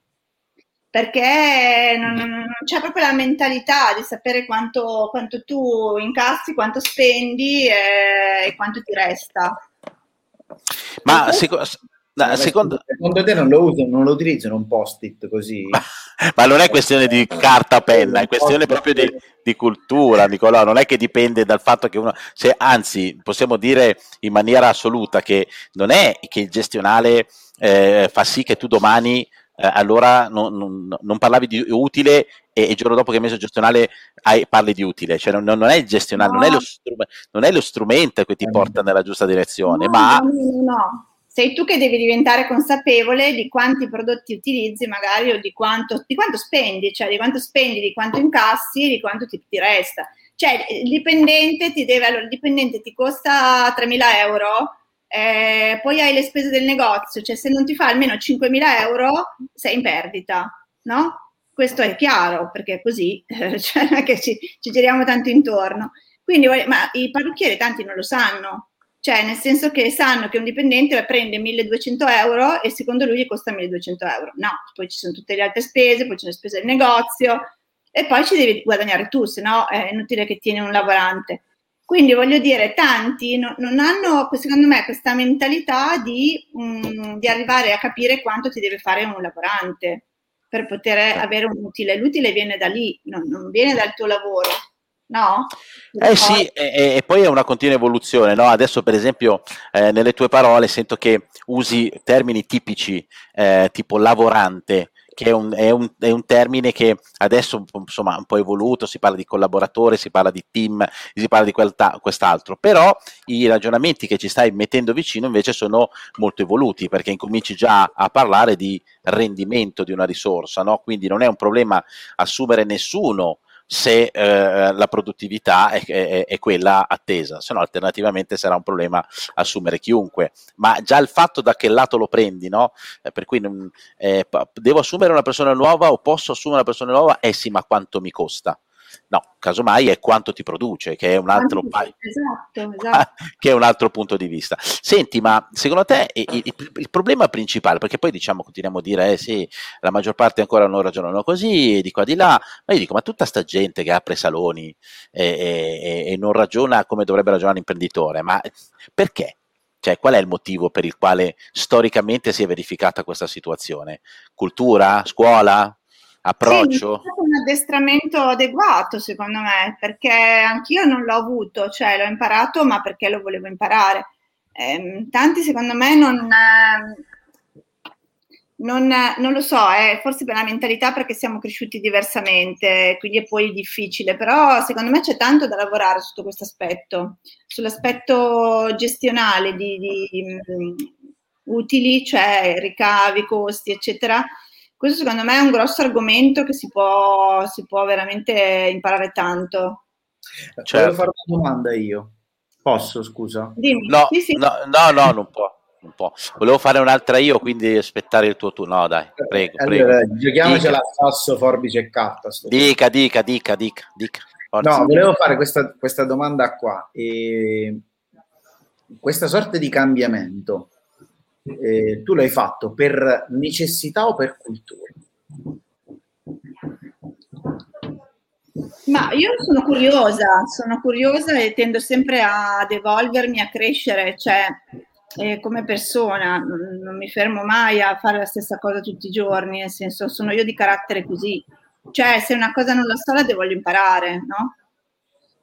perché non, non, c'è proprio la mentalità di sapere quanto, quanto tu incassi, quanto spendi e, e quanto ti resta. Ma seco- no, secondo... secondo... te non lo usano, non lo utilizzano un post-it così? Ma non è questione di carta penna, è questione proprio di, di cultura, Nicolò. Non è che dipende dal fatto che uno, se, anzi, possiamo dire in maniera assoluta che non è che il gestionale eh, fa sì che tu domani eh, allora non, non, non, parlavi di utile e il giorno dopo che hai messo gestionale hai, parli di utile, cioè non, non è il gestionale, no. non, è lo strum- non è lo strumento che ti eh. porta nella giusta direzione, no, ma... No, no, sei tu che devi diventare consapevole di quanti prodotti utilizzi magari o di quanto, di quanto spendi, cioè di quanto spendi, di quanto incassi di quanto ti, ti resta. Cioè il dipendente ti deve, allora il dipendente ti costa 3.000 euro, eh, poi hai le spese del negozio, cioè se non ti fa almeno 5.000 euro sei in perdita, no? Questo è chiaro perché è così, cioè è che ci, ci giriamo tanto intorno. Quindi, ma i parrucchieri tanti non lo sanno, cioè nel senso che sanno che un dipendente prende 1200 euro e secondo lui gli costa 1200 euro. No, poi ci sono tutte le altre spese, poi c'è le spese del negozio e poi ci devi guadagnare tu, se no è inutile che tieni un lavorante. Quindi voglio dire, tanti no, non hanno, secondo me, questa mentalità di, mm, di, arrivare a capire quanto ti deve fare un lavorante per poter certo. avere un utile. L'utile viene da lì, non, non viene dal tuo lavoro. No? Eh sì, e, e, poi è una continua evoluzione, no? Adesso, per esempio, eh, nelle tue parole sento che usi termini tipici, eh, tipo lavorante, che è un, è, un, è un, termine che adesso insomma un po' evoluto, si parla di collaboratore, si parla di team, si parla di questa, quest'altro, però i ragionamenti che ci stai mettendo vicino invece sono molto evoluti perché incominci già a parlare di rendimento di una risorsa, no? quindi non è un problema assumere nessuno se eh, la produttività è, è, è, quella attesa, se no alternativamente sarà un problema assumere chiunque. Ma già il fatto da che lato lo prendi, no? Eh, per cui eh, devo assumere una persona nuova o posso assumere una persona nuova? Eh sì, ma quanto mi costa? No, casomai è quanto ti produce, che è un altro, esatto, esatto. Che è un altro punto di vista. Senti, ma secondo te il, il, il, problema principale, perché poi diciamo, continuiamo a dire, eh sì, la maggior parte ancora non ragionano così, di qua di là, ma io dico, ma tutta sta gente che apre saloni e, e, e non ragiona come dovrebbe ragionare l'imprenditore, ma perché? Cioè, qual è il motivo per il quale storicamente si è verificata questa situazione? Cultura? Scuola? Approccio? Sì, un addestramento adeguato secondo me, perché anch'io non l'ho avuto, cioè l'ho imparato ma perché lo volevo imparare. Eh, tanti secondo me non, non, non lo so, eh, forse per la mentalità perché siamo cresciuti diversamente, quindi è poi difficile, però secondo me c'è tanto da lavorare sotto questo aspetto, sull'aspetto gestionale di, di um, utili, cioè ricavi, costi, eccetera questo secondo me è un grosso argomento che si può, si può veramente imparare tanto. Certo. Volevo fare una domanda io. Posso, scusa? Dimmi. No, sì, sì. no, no, no, non può. Non può. Volevo fare un'altra io, quindi aspettare il tuo turno. No, dai, prego. Allora, prego. giochiamocela a sasso, forbice e carta. Dica, dica, dica, dica, dica. Forza. No, volevo fare questa, questa domanda qua. E questa sorta di cambiamento eh, tu l'hai fatto per necessità o per cultura? Ma io sono curiosa, sono curiosa e tendo sempre ad evolvermi, a crescere, cioè eh, come persona, non, mi fermo mai a fare la stessa cosa tutti i giorni, nel senso sono io di carattere così, cioè se una cosa non la so la devo imparare, no?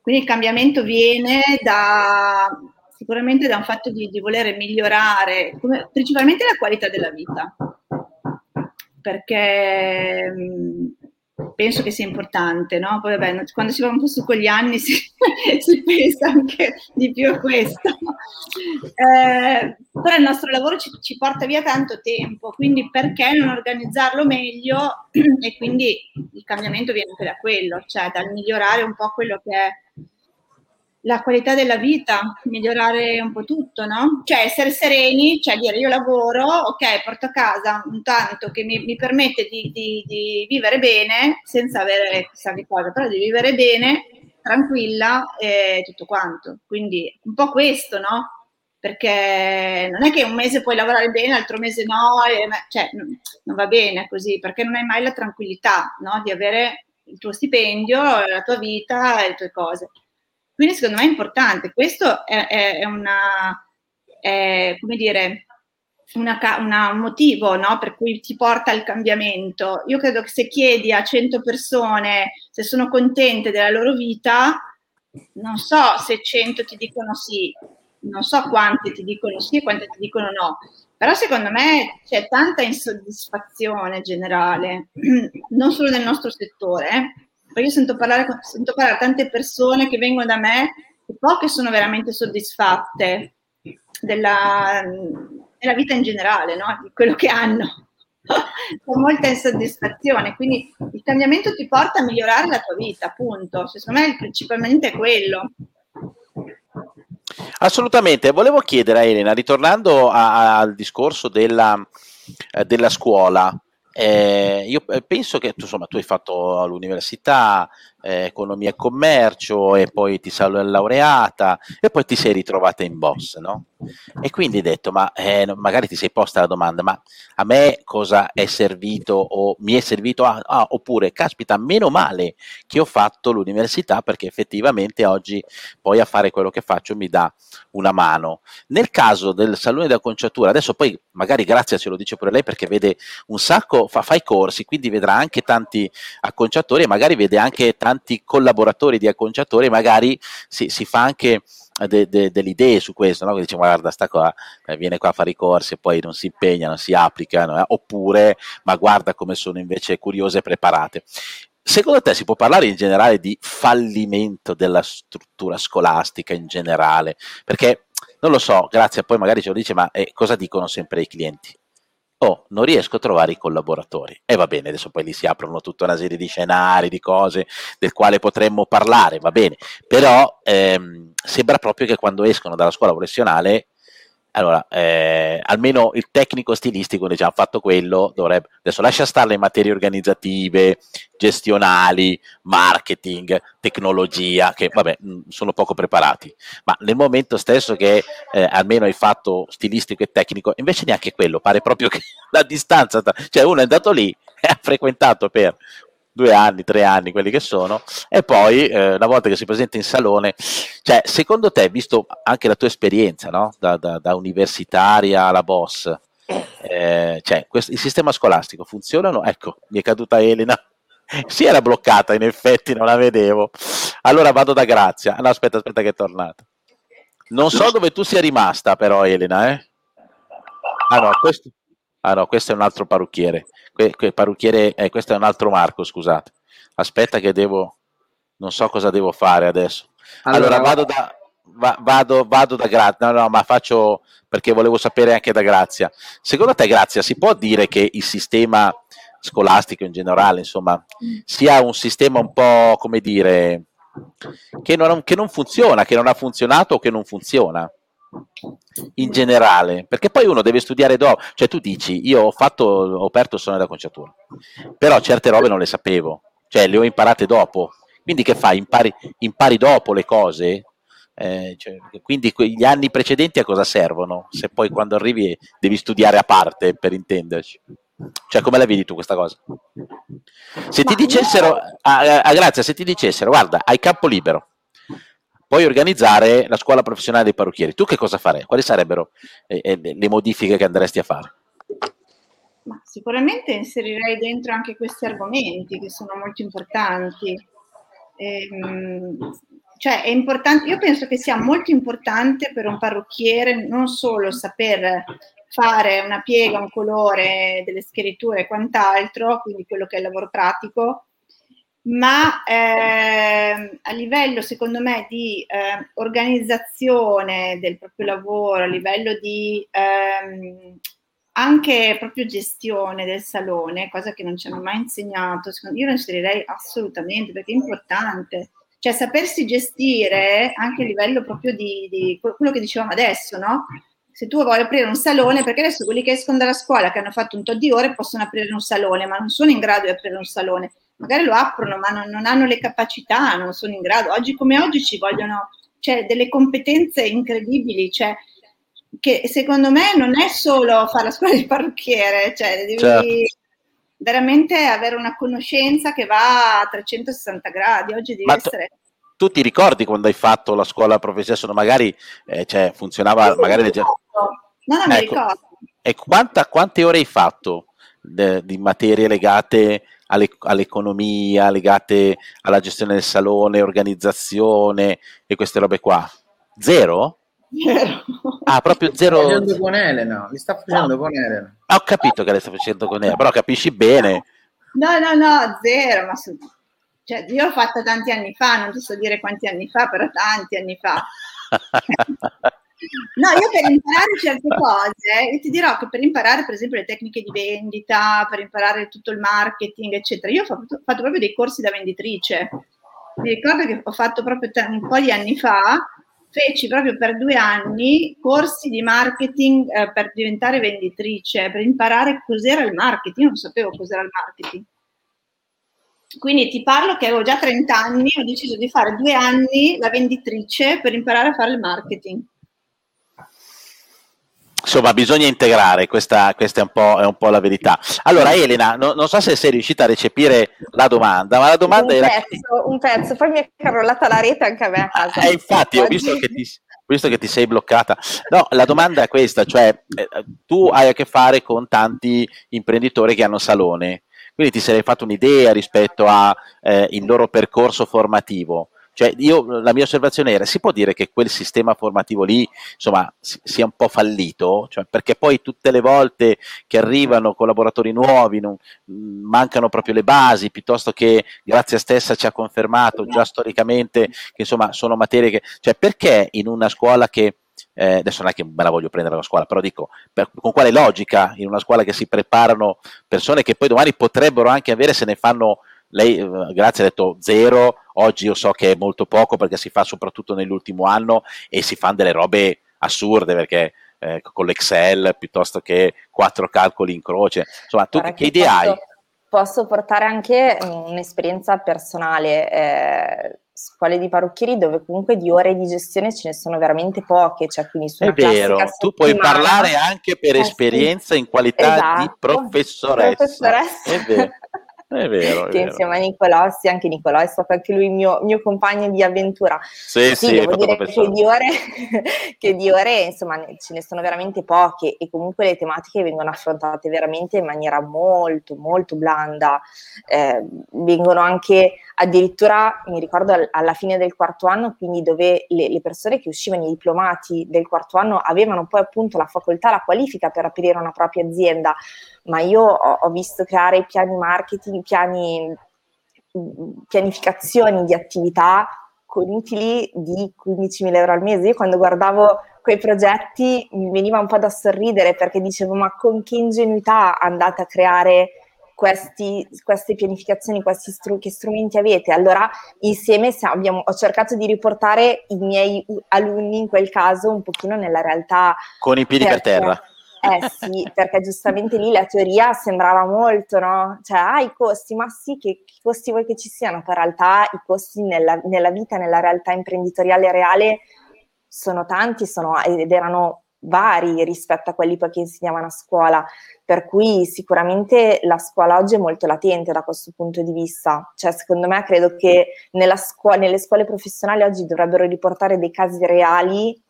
Quindi il cambiamento viene da, sicuramente da un fatto di, di voler migliorare come, principalmente la qualità della vita, perché mh, penso che sia importante, no? Poi vabbè, quando si va un po' su con gli anni si, si pensa anche di più a questo. Eh, però il nostro lavoro ci, ci, porta via tanto tempo, quindi perché non organizzarlo meglio? E quindi il cambiamento viene anche da quello, cioè dal migliorare un po' quello che è la qualità della vita, migliorare un po' tutto, no? Cioè essere sereni, cioè dire io lavoro, ok, porto a casa un tanto che mi, mi permette di, di, di, vivere bene senza avere chissà che cosa, però di vivere bene, tranquilla e tutto quanto. Quindi un po' questo, no? Perché non è che un mese puoi lavorare bene, l'altro mese no, cioè non va bene così, perché non hai mai la tranquillità, no? Di avere il tuo stipendio, la tua vita e le tue cose. Quindi secondo me è importante. Questo è, è, una, è, come dire, una, una, un motivo no? per cui ti porta al cambiamento. Io credo che se chiedi a 100 persone se sono contente della loro vita, non so se 100 ti dicono sì, non so quanti ti dicono sì e quanti ti dicono no, però secondo me c'è tanta insoddisfazione generale, non solo nel nostro settore, eh? Perché io sento parlare, sento parlare tante persone che vengono da me e poche sono veramente soddisfatte della, della vita in generale, no? di quello che hanno. Con molta insoddisfazione, quindi il cambiamento ti porta a migliorare la tua vita, appunto. Secondo me principalmente è quello. Assolutamente, volevo chiedere a Elena, ritornando a, al discorso della, eh, della scuola, eh, io penso che tu, insomma, tu hai fatto l'università, eh, economia e commercio e poi ti sei laureata e poi ti sei ritrovata in boss, no? E quindi hai detto, ma eh, magari ti sei posta la domanda, ma a me cosa è servito o mi è servito? Ah, ah, oppure, caspita, meno male che ho fatto l'università perché effettivamente oggi poi a fare quello che faccio mi dà una mano. Nel caso del salone d'acconciatura, adesso poi magari Grazia ce lo dice pure lei perché vede un sacco, fa, fa i corsi, quindi vedrà anche tanti acconciatori e magari vede anche tanti collaboratori di acconciatori, magari si, si fa anche de, de, delle idee su questo, no? che guarda sta qua, eh, viene qua a fare i corsi e poi non si impegna, non si applicano, eh? oppure ma guarda come sono invece curiose e preparate. Secondo te si può parlare in generale di fallimento della struttura scolastica in generale? Perché non lo so, grazie, poi magari ce lo dice, ma eh, cosa dicono sempre i clienti? Oh, non riesco a trovare i collaboratori. E va bene, adesso poi lì si aprono tutta una serie di scenari, di cose del quale potremmo parlare, va bene. Però ehm, sembra proprio che quando escono dalla scuola professionale allora, eh, almeno il tecnico stilistico, ne già fatto quello, dovrebbe... Adesso lascia stare le materie organizzative, gestionali, marketing, tecnologia, che vabbè, mm, sono poco preparati. Ma nel momento stesso che eh, almeno hai fatto stilistico e tecnico, invece neanche quello, pare proprio che la distanza... Cioè uno è andato lì e ha frequentato per due anni, tre anni, quelli che sono, e poi eh, una volta che si presenta in salone, cioè secondo te, visto anche la tua esperienza, no? da, da, da, universitaria alla boss, eh, cioè, questo, il sistema scolastico funziona? No? Ecco, mi è caduta Elena. Si era bloccata, in effetti non la vedevo. Allora vado da Grazia. No, aspetta, aspetta che è tornata. Non so dove tu sia rimasta, però, Elena, eh? Ah no, questo, ah no, questo è un altro parrucchiere que, que parrucchiere, eh, questo è un altro Marco, scusate. Aspetta che devo, non so cosa devo fare adesso. Allora, allora vado da, va, vado, vado da Grazia, no, no, ma faccio perché volevo sapere anche da Grazia. Secondo te, Grazia, si può dire che il sistema scolastico in generale, insomma, sia un sistema un po', come dire, che non, che non funziona, che non ha funzionato o che non funziona? In generale, perché poi uno deve studiare dopo, cioè tu dici io ho fatto, ho aperto il sonno da conciatura, però certe robe non le sapevo, cioè le ho imparate dopo, quindi che fai? Impari, impari dopo le cose? Eh, cioè, quindi gli anni precedenti a cosa servono? Se poi quando arrivi devi studiare a parte, per intenderci. Cioè, come la vedi tu questa cosa? Se ti dicessero, io... ah, ah, grazie, se ti dicessero, guarda, hai campo libero, puoi organizzare la scuola professionale dei parrucchieri. Tu che cosa farei? Quali sarebbero eh, eh, le modifiche che andresti a fare? Ma sicuramente inserirei dentro anche questi argomenti che sono molto importanti. Ehm, cioè è importante, io penso che sia molto importante per un parrucchiere non solo saper fare una piega, un colore, delle scritture e quant'altro, quindi quello che è il lavoro pratico, ma eh, a livello secondo me di eh, organizzazione del proprio lavoro, a livello di ehm, anche proprio gestione del salone, cosa che non ci hanno mai insegnato, secondo, io lo inserirei assolutamente perché è importante, cioè sapersi gestire anche a livello proprio di, di quello che dicevamo adesso, no? Se tu vuoi aprire un salone, perché adesso quelli che escono dalla scuola, che hanno fatto un tot di ore, possono aprire un salone, ma non sono in grado di aprire un salone magari lo aprono, ma non, non, hanno le capacità, non sono in grado. Oggi come oggi ci vogliono cioè, delle competenze incredibili, cioè, che secondo me non è solo fare la scuola di parrucchiere, cioè devi certo. veramente avere una conoscenza che va a 360 gradi. Oggi devi ma essere... Tu, tu ti ricordi quando hai fatto la scuola professionale? Magari eh, cioè, funzionava, sì, magari legge... No, non ecco. mi ricordo. E quanta, quante ore hai fatto de, di materie legate alle, all'economia, legate alla gestione del salone, organizzazione e queste robe qua? Zero? Zero. Ah, proprio zero. Sta facendo con Elena, li sta facendo no. con Elena. Ah, ho capito che lei sta facendo con Elena, però capisci bene. No, no, no, zero, ma su... cioè, io l'ho fatta tanti anni fa, non ti so dire quanti anni fa, però tanti anni fa. No, io per imparare certe cose, io ti dirò che per imparare per esempio le tecniche di vendita, per imparare tutto il marketing, eccetera, io ho fatto, fatto proprio dei corsi da venditrice. Mi ricordo che ho fatto proprio un po' di anni fa, feci proprio per due anni corsi di marketing eh, per diventare venditrice, per imparare cos'era il marketing. Io non sapevo cos'era il marketing. quindi ti parlo che avevo già 30 anni, ho deciso di fare due anni la venditrice per imparare a fare il marketing. Insomma, bisogna integrare, questa, questa è, un è, un po', la verità. Allora, Elena, no, non so se sei riuscita a recepire la domanda, ma la domanda un era... Pezzo, un pezzo, poi mi è carollata la rete anche a me a casa. Eh, infatti, ho visto che ti visto che ti sei bloccata. No, la domanda è questa, cioè eh, tu hai a che fare con tanti imprenditori che hanno salone, quindi ti sei fatto un'idea rispetto al eh, loro percorso formativo. Cioè, io, la mia osservazione era, si può dire che quel sistema formativo lì, insomma, sia un po' fallito? Cioè, perché poi tutte le volte che arrivano collaboratori nuovi non, mm, mancano proprio le basi, piuttosto che Grazia stessa ci ha confermato già storicamente che, insomma, sono materie che... Cioè, perché in una scuola che... Eh, adesso non è che me la voglio prendere la scuola, però dico, per, con quale logica in una scuola che si preparano persone che poi domani potrebbero anche avere se ne fanno lei, eh, grazie, ha detto zero, oggi io so che è molto poco perché si fa soprattutto nell'ultimo anno e si fanno delle robe assurde perché eh, con l'Excel piuttosto che quattro calcoli in croce. Insomma, tu che idea posso, hai? Posso portare anche un'esperienza personale. Eh, scuole di parrucchieri dove comunque di ore di gestione ce ne sono veramente poche, cioè quindi su È vero, tu puoi parlare anche per eh, esperienza sì. in qualità esatto. di professoressa. professoressa. È vero. È vero. È che vero. insieme a Nicolossi, anche Nicolò è stato anche lui mio, mio compagno di avventura. Sì, sì, sì devo dire che di, ore, che di ore, insomma, ce ne sono veramente poche e comunque le tematiche vengono affrontate veramente in maniera molto, molto blanda. Eh, vengono anche addirittura, mi ricordo, alla fine del quarto anno, quindi dove le, le persone che uscivano, i diplomati del quarto anno, avevano poi appunto la facoltà, la qualifica per aprire una propria azienda ma io ho, ho visto creare piani marketing, piani, pianificazioni di attività con utili di 15.000 euro al mese. Io quando guardavo quei progetti mi veniva un po' da sorridere perché dicevo ma con che ingenuità andate a creare questi, queste pianificazioni, questi str- che strumenti avete? Allora insieme abbiamo, ho cercato di riportare i miei alunni in quel caso un pochino nella realtà. Con i piedi per terra eh sì, perché giustamente lì la teoria sembrava molto, no? Cioè, ah, i costi, ma sì, che, che costi vuoi che ci siano? Poi in realtà i costi nella, nella vita, nella realtà imprenditoriale reale sono tanti sono, ed erano vari rispetto a quelli che insegnavano a scuola, per cui sicuramente la scuola oggi è molto latente da questo punto di vista. Cioè, secondo me credo che scuola, nelle scuole professionali oggi dovrebbero riportare dei casi reali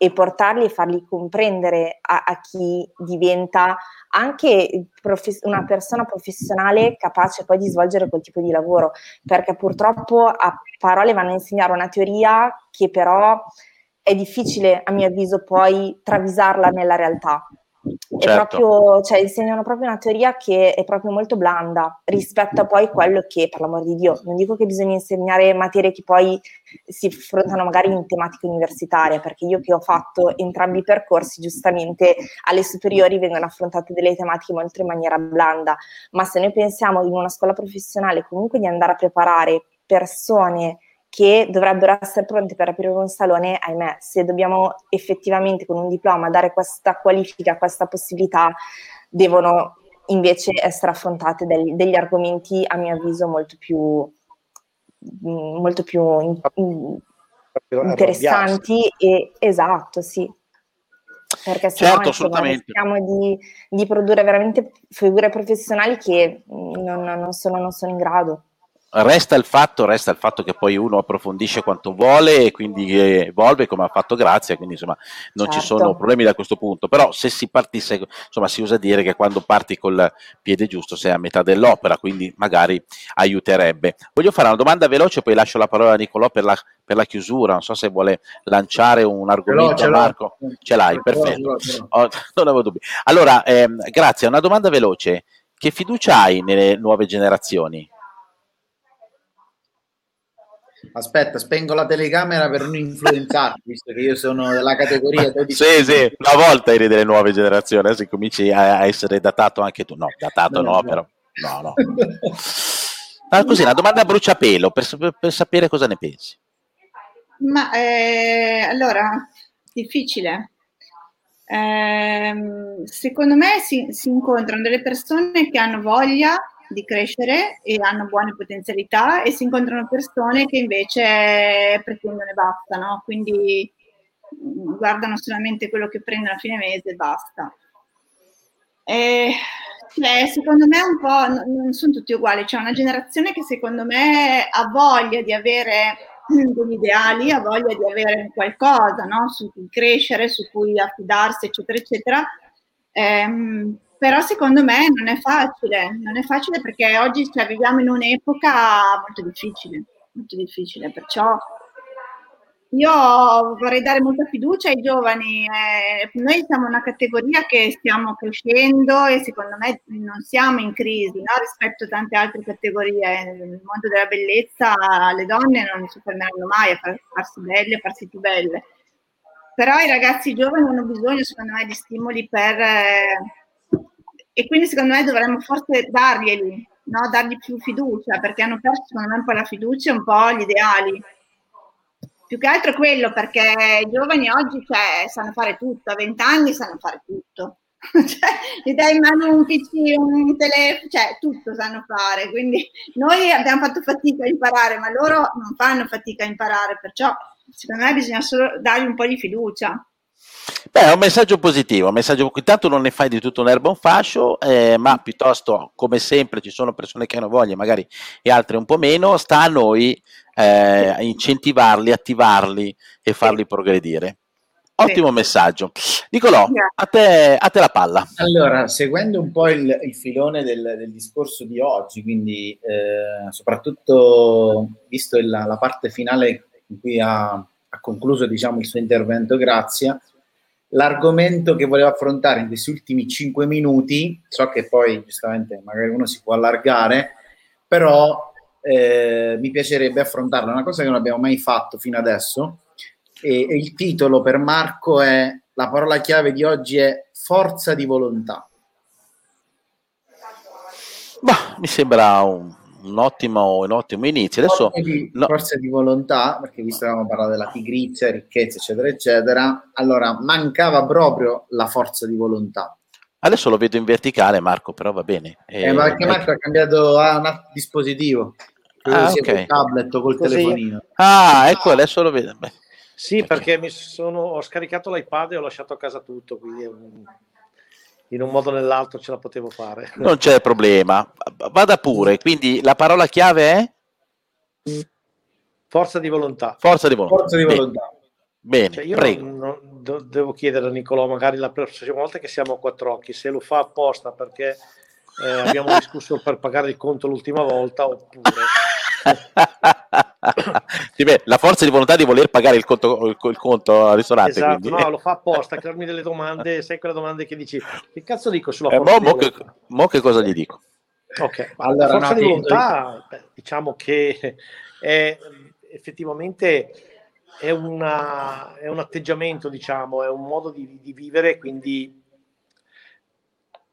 e portarli e farli comprendere a, a chi diventa anche prof- una persona professionale capace poi di svolgere quel tipo di lavoro, perché purtroppo a parole vanno a insegnare una teoria che però è difficile, a mio avviso, poi travisarla nella realtà. Certo. Proprio, cioè, insegnano proprio una teoria che è proprio molto blanda rispetto a poi quello che, per l'amor di Dio, non dico che bisogna insegnare materie che poi si affrontano magari in tematica universitaria, perché io che ho fatto entrambi i percorsi, giustamente alle superiori vengono affrontate delle tematiche molto in maniera blanda, ma se noi pensiamo in una scuola professionale comunque di andare a preparare persone che dovrebbero essere pronti per aprire un salone, ahimè, se dobbiamo effettivamente con un diploma dare questa qualifica, questa possibilità, devono invece essere affrontate degli, degli argomenti, a mio avviso, molto più, mm, molto più in, in, interessanti e esatto, sì. Perché se certo, no, rischiamo di, di, produrre veramente figure professionali che non, non, sono, non sono in grado. Resta il, fatto, resta il fatto che poi uno approfondisce quanto vuole e quindi evolve come ha fatto Grazia, quindi insomma non certo. ci sono problemi da questo punto, però se si partisse, insomma si usa dire che quando parti col piede giusto sei a metà dell'opera, quindi magari aiuterebbe. Voglio fare una domanda veloce, poi lascio la parola a Nicolò per la, per la chiusura, non so se vuole lanciare un argomento a Marco, ce l'hai, perfetto, oh, non avevo dubbi. Allora, ehm, Grazia, una domanda veloce, che fiducia hai nelle nuove generazioni? Aspetta, spengo la telecamera per non influenzarti, visto che io sono della categoria 12. sì, sì, una volta eri delle nuove generazioni, adesso cominci a, essere datato anche tu. No, datato no, no, no. però. No, no. Ah, così, una domanda a bruciapelo per, per sapere cosa ne pensi. Ma eh, allora, difficile. Eh, secondo me si, si, incontrano delle persone che hanno voglia di crescere e hanno buone potenzialità e si incontrano persone che invece pretendono e basta, no? Quindi mm, guardano solamente quello che prendono a fine mese e basta. E, cioè, secondo me un po' non sono tutti uguali, c'è una generazione che secondo me ha voglia di avere degli ideali, ha voglia di avere qualcosa no? su cui crescere, su cui affidarsi, eccetera, eccetera. Ehm, però secondo me non è facile, non è facile perché oggi cioè, viviamo in un'epoca molto difficile, molto difficile, perciò io vorrei dare molta fiducia ai giovani. Eh, noi siamo una categoria che stiamo crescendo e secondo me non siamo in crisi no? rispetto a tante altre categorie. Nel mondo della bellezza le donne non si fermeranno mai a farsi belle, a farsi più belle. Però i ragazzi giovani hanno bisogno, secondo me, di stimoli per... Eh, e quindi secondo me dovremmo forse darglieli, no? dargli più fiducia, perché hanno perso secondo me un po' la fiducia e un po' gli ideali più che altro quello perché i giovani oggi cioè, sanno fare tutto, a 20 anni sanno fare tutto. cioè, gli dai in mano un PC, un telefono, cioè tutto sanno fare. Quindi noi abbiamo fatto fatica a imparare, ma loro non fanno fatica a imparare, perciò secondo me bisogna solo dargli un po' di fiducia. Beh, è un messaggio positivo, un messaggio intanto non ne fai di tutto un erba un fascio, eh, ma piuttosto, come sempre, ci sono persone che hanno voglia, magari e altre un po' meno, sta a noi eh, incentivarli, attivarli e farli progredire. Ottimo sì. messaggio. Nicolò, a te, a te, la palla. Allora, seguendo un po' il, il filone del, del, discorso di oggi, quindi eh, soprattutto visto il, la parte finale in cui ha, ha concluso diciamo, il suo intervento, Grazia, l'argomento che volevo affrontare in questi ultimi cinque minuti, so che poi giustamente magari uno si può allargare, però eh, mi piacerebbe affrontarla, una cosa che non abbiamo mai fatto fino adesso. E, e il titolo per Marco è la parola chiave di oggi è forza di volontà. Bah, mi sembra un, un, ottimo, un ottimo inizio. Adesso, forza, di, no. forza di volontà, perché visto che abbiamo parlato della pigrizia, ricchezza, eccetera, eccetera, allora mancava proprio la forza di volontà. Adesso lo vedo in verticale, Marco, però va bene. Eh, eh, ma perché Marco ha cambiato a un dispositivo. Ah, okay. tablet o col Così. telefonino. Ah, ecco, adesso lo vedo. Beh. Sì, perché mi sono, ho scaricato l'iPad e ho lasciato a casa tutto, quindi in un modo o nell'altro ce la potevo fare. Non c'è problema. Vada pure. Quindi la parola chiave è? Forza di volontà. Forza di volontà. Forza di volontà. Bene, cioè io prego. Non, non, devo chiedere a Nicolò, magari la prossima volta che siamo a quattro occhi, se lo fa apposta perché eh, abbiamo discusso per pagare il conto l'ultima volta oppure... sì, beh, la forza di volontà di voler pagare il conto, il, il conto al ristorante. Esatto, quindi. no, lo fa apposta, crearmi delle domande, sai quelle domande che dici, che cazzo dico sulla eh, forza mo, mo, che, mo che cosa gli dico? Ok, allora, la forza no, di volontà, beh, diciamo che è effettivamente è, una, è, un atteggiamento, diciamo, è un modo di, di vivere, quindi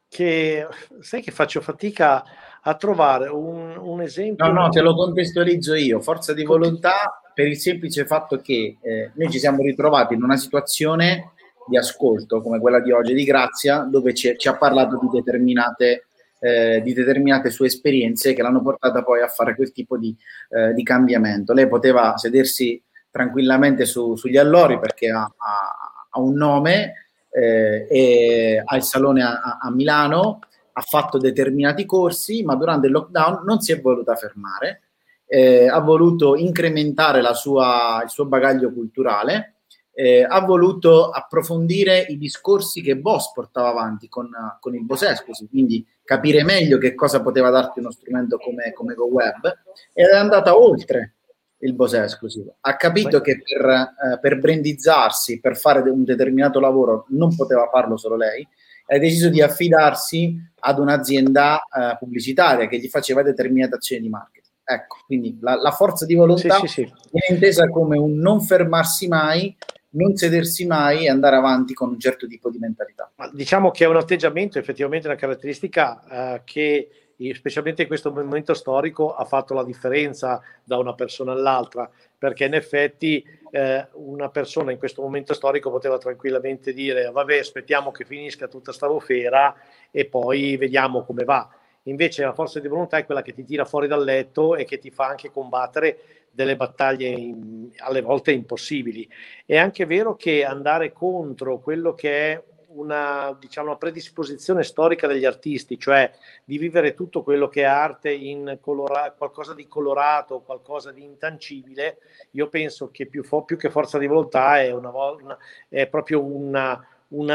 che sai che faccio fatica a trovare un, un, esempio. No, no, te lo contestualizzo io. Forza di volontà per il semplice fatto che eh, noi ci siamo ritrovati in una situazione di ascolto come quella di oggi di Grazia, dove ci, ci ha parlato di determinate, eh, di determinate sue esperienze che l'hanno portata poi a fare quel tipo di, eh, di cambiamento. Lei poteva sedersi tranquillamente su, sugli allori perché ha, ha, ha un nome eh, e ha il salone a, a, Milano, ha fatto determinati corsi, ma durante il lockdown non si è voluta fermare, eh, ha voluto incrementare sua, il suo bagaglio culturale, eh, ha voluto approfondire i discorsi che Boss portava avanti con, con il Bosesco, quindi capire meglio che cosa poteva darti uno strumento come, come GoWeb ed è andata oltre il Bose esclusivo. Ha capito che per, eh, per brandizzarsi, per fare un determinato lavoro, non poteva farlo solo lei, ha deciso di affidarsi ad un'azienda eh, pubblicitaria che gli faceva determinate azioni di marketing. Ecco, quindi la, la forza di volontà sì, sì, sì. viene intesa come un non fermarsi mai, non sedersi mai e andare avanti con un certo tipo di mentalità. Diciamo che è un atteggiamento, effettivamente una caratteristica eh, che specialmente in questo momento storico, ha fatto la differenza da una persona all'altra, perché in effetti eh, una persona in questo momento storico poteva tranquillamente dire vabbè aspettiamo che finisca tutta sta bufera e poi vediamo come va. invece la forza di volontà è quella che ti tira fuori dal letto e che ti fa anche combattere delle battaglie in, alle volte impossibili. È anche vero che andare contro quello che è una, diciamo, una predisposizione storica degli artisti, cioè di vivere tutto quello che è arte in colora- qualcosa di colorato, qualcosa di intangibile, io penso che più, fo- più che forza di volontà è, una, una, è proprio una,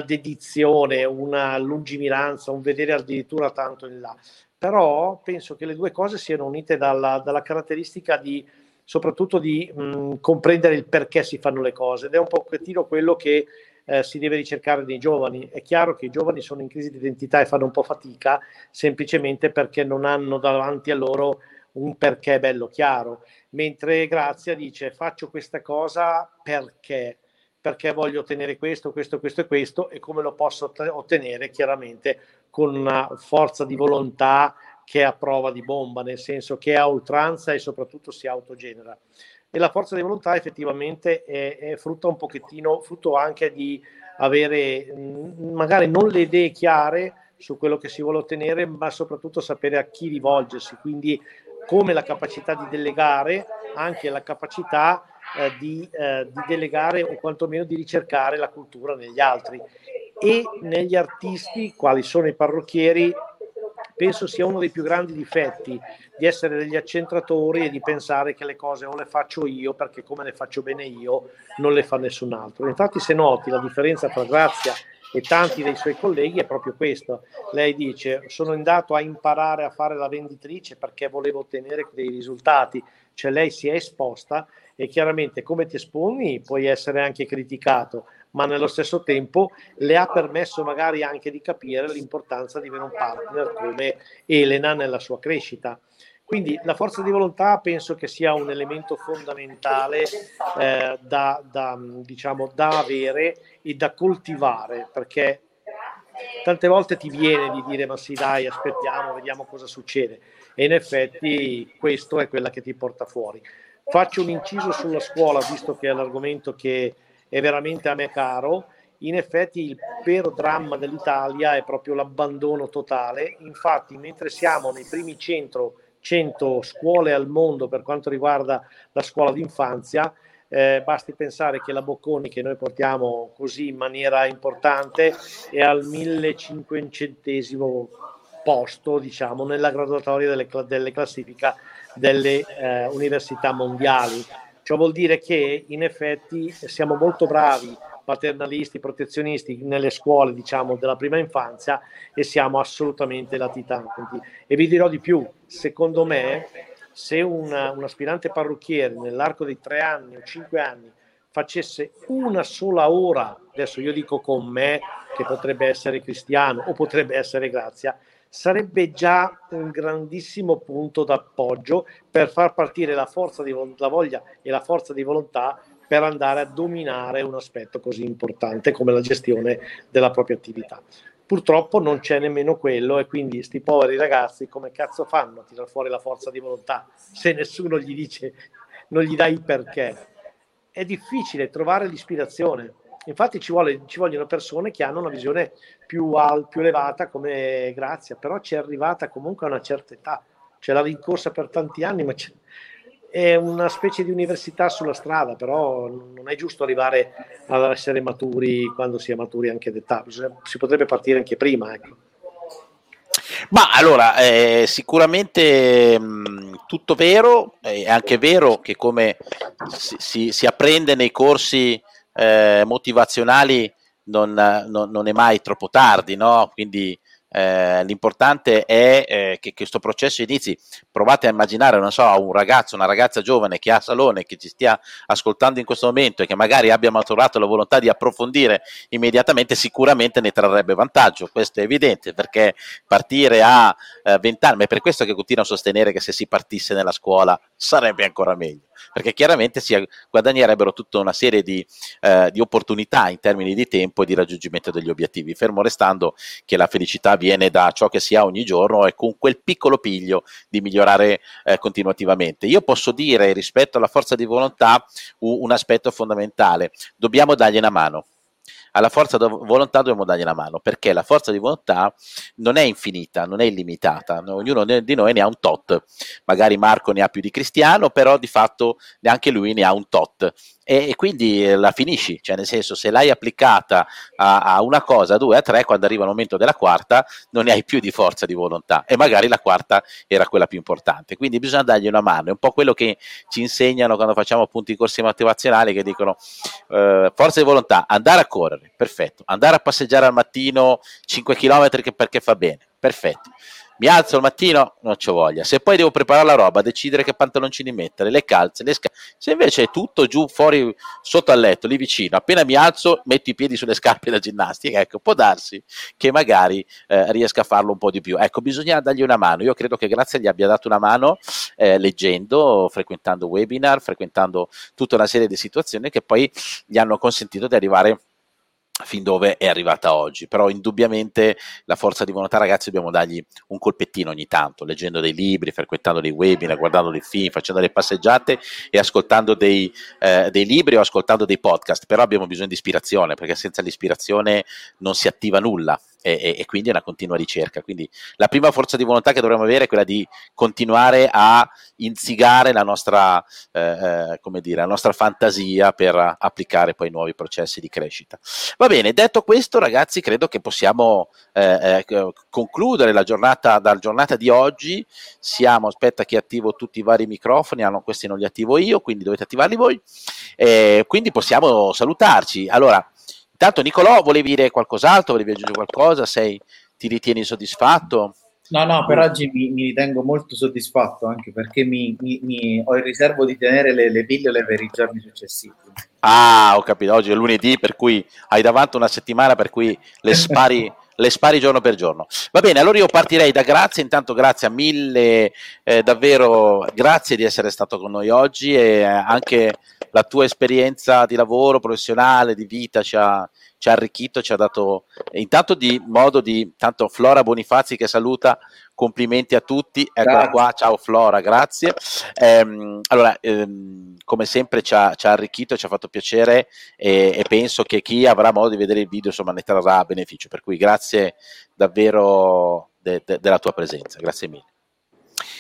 dedizione, una lungimiranza, un vedere addirittura tanto in là. Però penso che le due cose siano unite dalla, dalla caratteristica di soprattutto di mh, comprendere il perché si fanno le cose ed è un pochettino quello che eh, si deve ricercare nei giovani. È chiaro che i giovani sono in crisi di identità e fanno un po' fatica semplicemente perché non hanno davanti a loro un perché bello chiaro, mentre Grazia dice faccio questa cosa perché? Perché voglio ottenere questo, questo, questo e questo e come lo posso ottenere chiaramente con una forza di volontà che è a prova di bomba, nel senso che è a oltranza e soprattutto si autogenera e la forza di volontà effettivamente è, è frutto un pochettino, frutto anche di avere mm, magari non le idee chiare su quello che si vuole ottenere, ma soprattutto sapere a chi rivolgersi, quindi come la capacità di delegare, anche la capacità eh, di, eh, di delegare o quantomeno di ricercare la cultura negli altri. E negli artisti, quali sono i parrucchieri, penso sia uno dei più grandi difetti di essere degli accentratori e di pensare che le cose o le faccio io perché come le faccio bene io non le fa nessun altro. Infatti se noti la differenza tra Grazia e tanti dei suoi colleghi è proprio questo. Lei dice sono andato a imparare a fare la venditrice perché volevo ottenere dei risultati, cioè lei si è esposta e chiaramente come ti esponi puoi essere anche criticato, ma nello stesso tempo le ha permesso magari anche di capire l'importanza di avere un partner come Elena nella sua crescita. Quindi la forza di volontà penso che sia un elemento fondamentale eh, da, da, diciamo, da avere e da coltivare, perché tante volte ti viene di dire ma sì dai aspettiamo, vediamo cosa succede e in effetti questo è quella che ti porta fuori. Faccio un inciso sulla scuola, visto che è l'argomento che è veramente a me caro. In effetti il vero dramma dell'Italia è proprio l'abbandono totale. Infatti, mentre siamo nei primi 100, 100 scuole al mondo per quanto riguarda la scuola d'infanzia, eh, basti pensare che la Bocconi, che noi portiamo così in maniera importante, è al 1500 posto, diciamo, nella graduatoria delle, delle classifiche delle eh, università mondiali. Ciò vuol dire che in effetti siamo molto bravi paternalisti, protezionisti nelle scuole, diciamo, della prima infanzia e siamo assolutamente latitanti. E vi dirò di più, secondo me, se una, un aspirante parrucchiere nell'arco di tre anni o cinque anni facesse una sola ora, adesso io dico con me, che potrebbe essere cristiano o potrebbe essere grazia, sarebbe già un grandissimo punto d'appoggio per far partire la forza di la voglia e la forza di volontà per andare a dominare un aspetto così importante come la gestione della propria attività. Purtroppo non c'è nemmeno quello e quindi questi poveri ragazzi come cazzo fanno a tirare fuori la forza di volontà se nessuno gli dice, non gli dai il perché? È difficile trovare l'ispirazione Infatti ci, vuole, ci, vogliono persone che hanno una visione più, al, più elevata come Grazia, però ci è arrivata comunque a una certa età, ce l'ha rincorsa per tanti anni, ma è una specie di università sulla strada, però non è giusto arrivare ad essere maturi quando si è maturi anche d'età, si potrebbe partire anche prima. Ecco. Ma allora, eh, sicuramente mh, tutto vero, è anche vero che come si, si, si apprende nei corsi eh, motivazionali non, non, non, è mai troppo tardi, no? Quindi eh, l'importante è eh, che questo processo inizi. Provate a immaginare, non so, un ragazzo, una ragazza giovane che ha salone, che ci stia ascoltando in questo momento e che magari abbia maturato la volontà di approfondire immediatamente, sicuramente ne trarrebbe vantaggio. Questo è evidente perché partire a eh, 20 anni, ma è per questo che continuo a sostenere che se si partisse nella scuola sarebbe ancora meglio perché chiaramente si guadagnerebbero tutta una serie di, eh, di opportunità in termini di tempo e di raggiungimento degli obiettivi, fermo restando che la felicità viene da ciò che si ha ogni giorno e con quel piccolo piglio di migliorare eh, continuativamente. Io posso dire rispetto alla forza di volontà un, aspetto fondamentale, dobbiamo dargli una mano alla forza di volontà dobbiamo dargli una mano, perché la forza di volontà non è infinita, non è illimitata, ognuno di noi ne ha un tot, magari Marco ne ha più di Cristiano, però di fatto neanche lui ne ha un tot. E, quindi eh, la finisci, cioè nel senso se l'hai applicata a, a, una cosa, a due, a tre, quando arriva il momento della quarta non ne hai più di forza di volontà. E magari la quarta era quella più importante, quindi bisogna dargli una mano, è un po' quello che ci insegnano quando facciamo appunto i corsi motivazionali che dicono eh, forza di volontà, andare a correre, perfetto, andare a passeggiare al mattino 5 km perché fa bene, perfetto mi alzo al mattino, non c'ho voglia. Se poi devo preparare la roba, decidere che pantaloncini mettere, le calze, le scarpe. Se invece è tutto giù fuori sotto al letto, lì vicino, appena mi alzo, metto i piedi sulle scarpe da ginnastica, ecco, può darsi che magari eh, riesca a farlo un po' di più. Ecco, bisogna dargli una mano. Io credo che Grazia gli abbia dato una mano eh, leggendo, frequentando webinar, frequentando tutta una serie di situazioni che poi gli hanno consentito di arrivare fin dove è arrivata oggi, però indubbiamente la forza di volontà ragazzi dobbiamo dargli un colpettino ogni tanto, leggendo dei libri, frequentando dei webinar, guardando dei film, facendo delle passeggiate e ascoltando dei, eh, dei libri o ascoltando dei podcast, però abbiamo bisogno di ispirazione perché senza l'ispirazione non si attiva nulla e, e, e, quindi è una continua ricerca. Quindi la prima forza di volontà che dovremmo avere è quella di continuare a inzigare la nostra, eh, eh come dire, la nostra fantasia per applicare poi nuovi processi di crescita. Va bene, detto questo, ragazzi, credo che possiamo eh, eh, concludere la giornata dalla giornata di oggi. Siamo, aspetta che attivo tutti i vari microfoni, ah, no, questi non li attivo io, quindi dovete attivarli voi. Quindi possiamo salutarci. Allora, Intanto Nicolò, volevi dire qualcos'altro, volevi aggiungere qualcosa? Sei, ti ritieni soddisfatto? No, no, per oggi mi, mi ritengo molto soddisfatto anche perché mi, mi, ho in riservo di tenere le, le pillole per i giorni successivi. Ah, ho capito, oggi è lunedì, per cui hai davanti una settimana per cui le spari, le spari giorno per giorno. Va bene, allora io partirei da grazie, intanto grazie a mille, eh, davvero grazie di essere stato con noi oggi e anche la tua esperienza di lavoro professionale, di vita ci ha, ci ha arricchito, ci ha dato intanto di modo di, tanto Flora Bonifazzi che saluta, complimenti a tutti, eccola grazie. qua, ciao Flora, grazie. Ehm, allora, ehm, come sempre ci ha, ci ha, arricchito, ci ha fatto piacere e, e, penso che chi avrà modo di vedere il video insomma ne trarrà beneficio, per cui grazie davvero de, de, della tua presenza, grazie mille.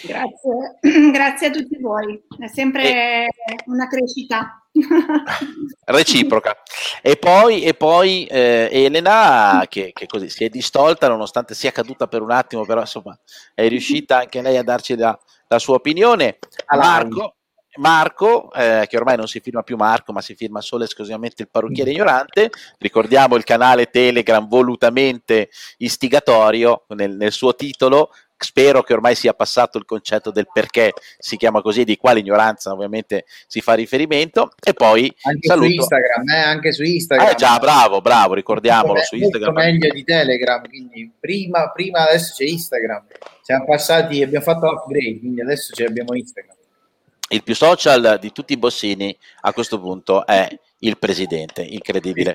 Grazie, grazie a tutti voi, è sempre e... una crescita. Reciproca. E poi, e poi eh, Elena, che, che, così si è distolta nonostante sia caduta per un attimo, però insomma è riuscita anche lei a darci la, la sua opinione. Marco, Marco, eh, che ormai non si firma più Marco, ma si firma solo e esclusivamente il parrucchiere ignorante. Ricordiamo il canale Telegram volutamente istigatorio nel, nel suo titolo, spero che ormai sia passato il concetto del perché si chiama così, di quale ignoranza ovviamente si fa riferimento. E poi anche saluto. su Instagram, eh, anche su Instagram. Eh, già, bravo, bravo, ricordiamolo molto su Instagram. meglio di Telegram, quindi prima, prima adesso c'è Instagram. Siamo passati, abbiamo fatto upgrade, quindi adesso abbiamo Instagram. Il più social di tutti i bossini a questo punto è il presidente, incredibile.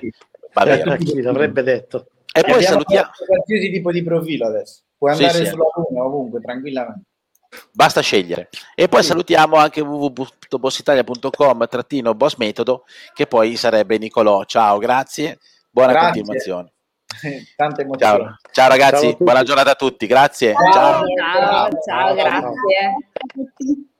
Va bene. Chi l'avrebbe detto. E, e poi salutiamo qualsiasi tipo di profilo adesso. Puoi andare sì, sulla Luna ovunque, tranquillamente. Basta scegliere. E poi sì. salutiamo anche www.bossitalia.com trattino boss metodo, che poi sarebbe Nicolò. Ciao, grazie, buona grazie. continuazione. Tante emozioni. Ciao, ciao ragazzi, ciao buona giornata a tutti, grazie. Ciao, ciao, ciao, ciao grazie.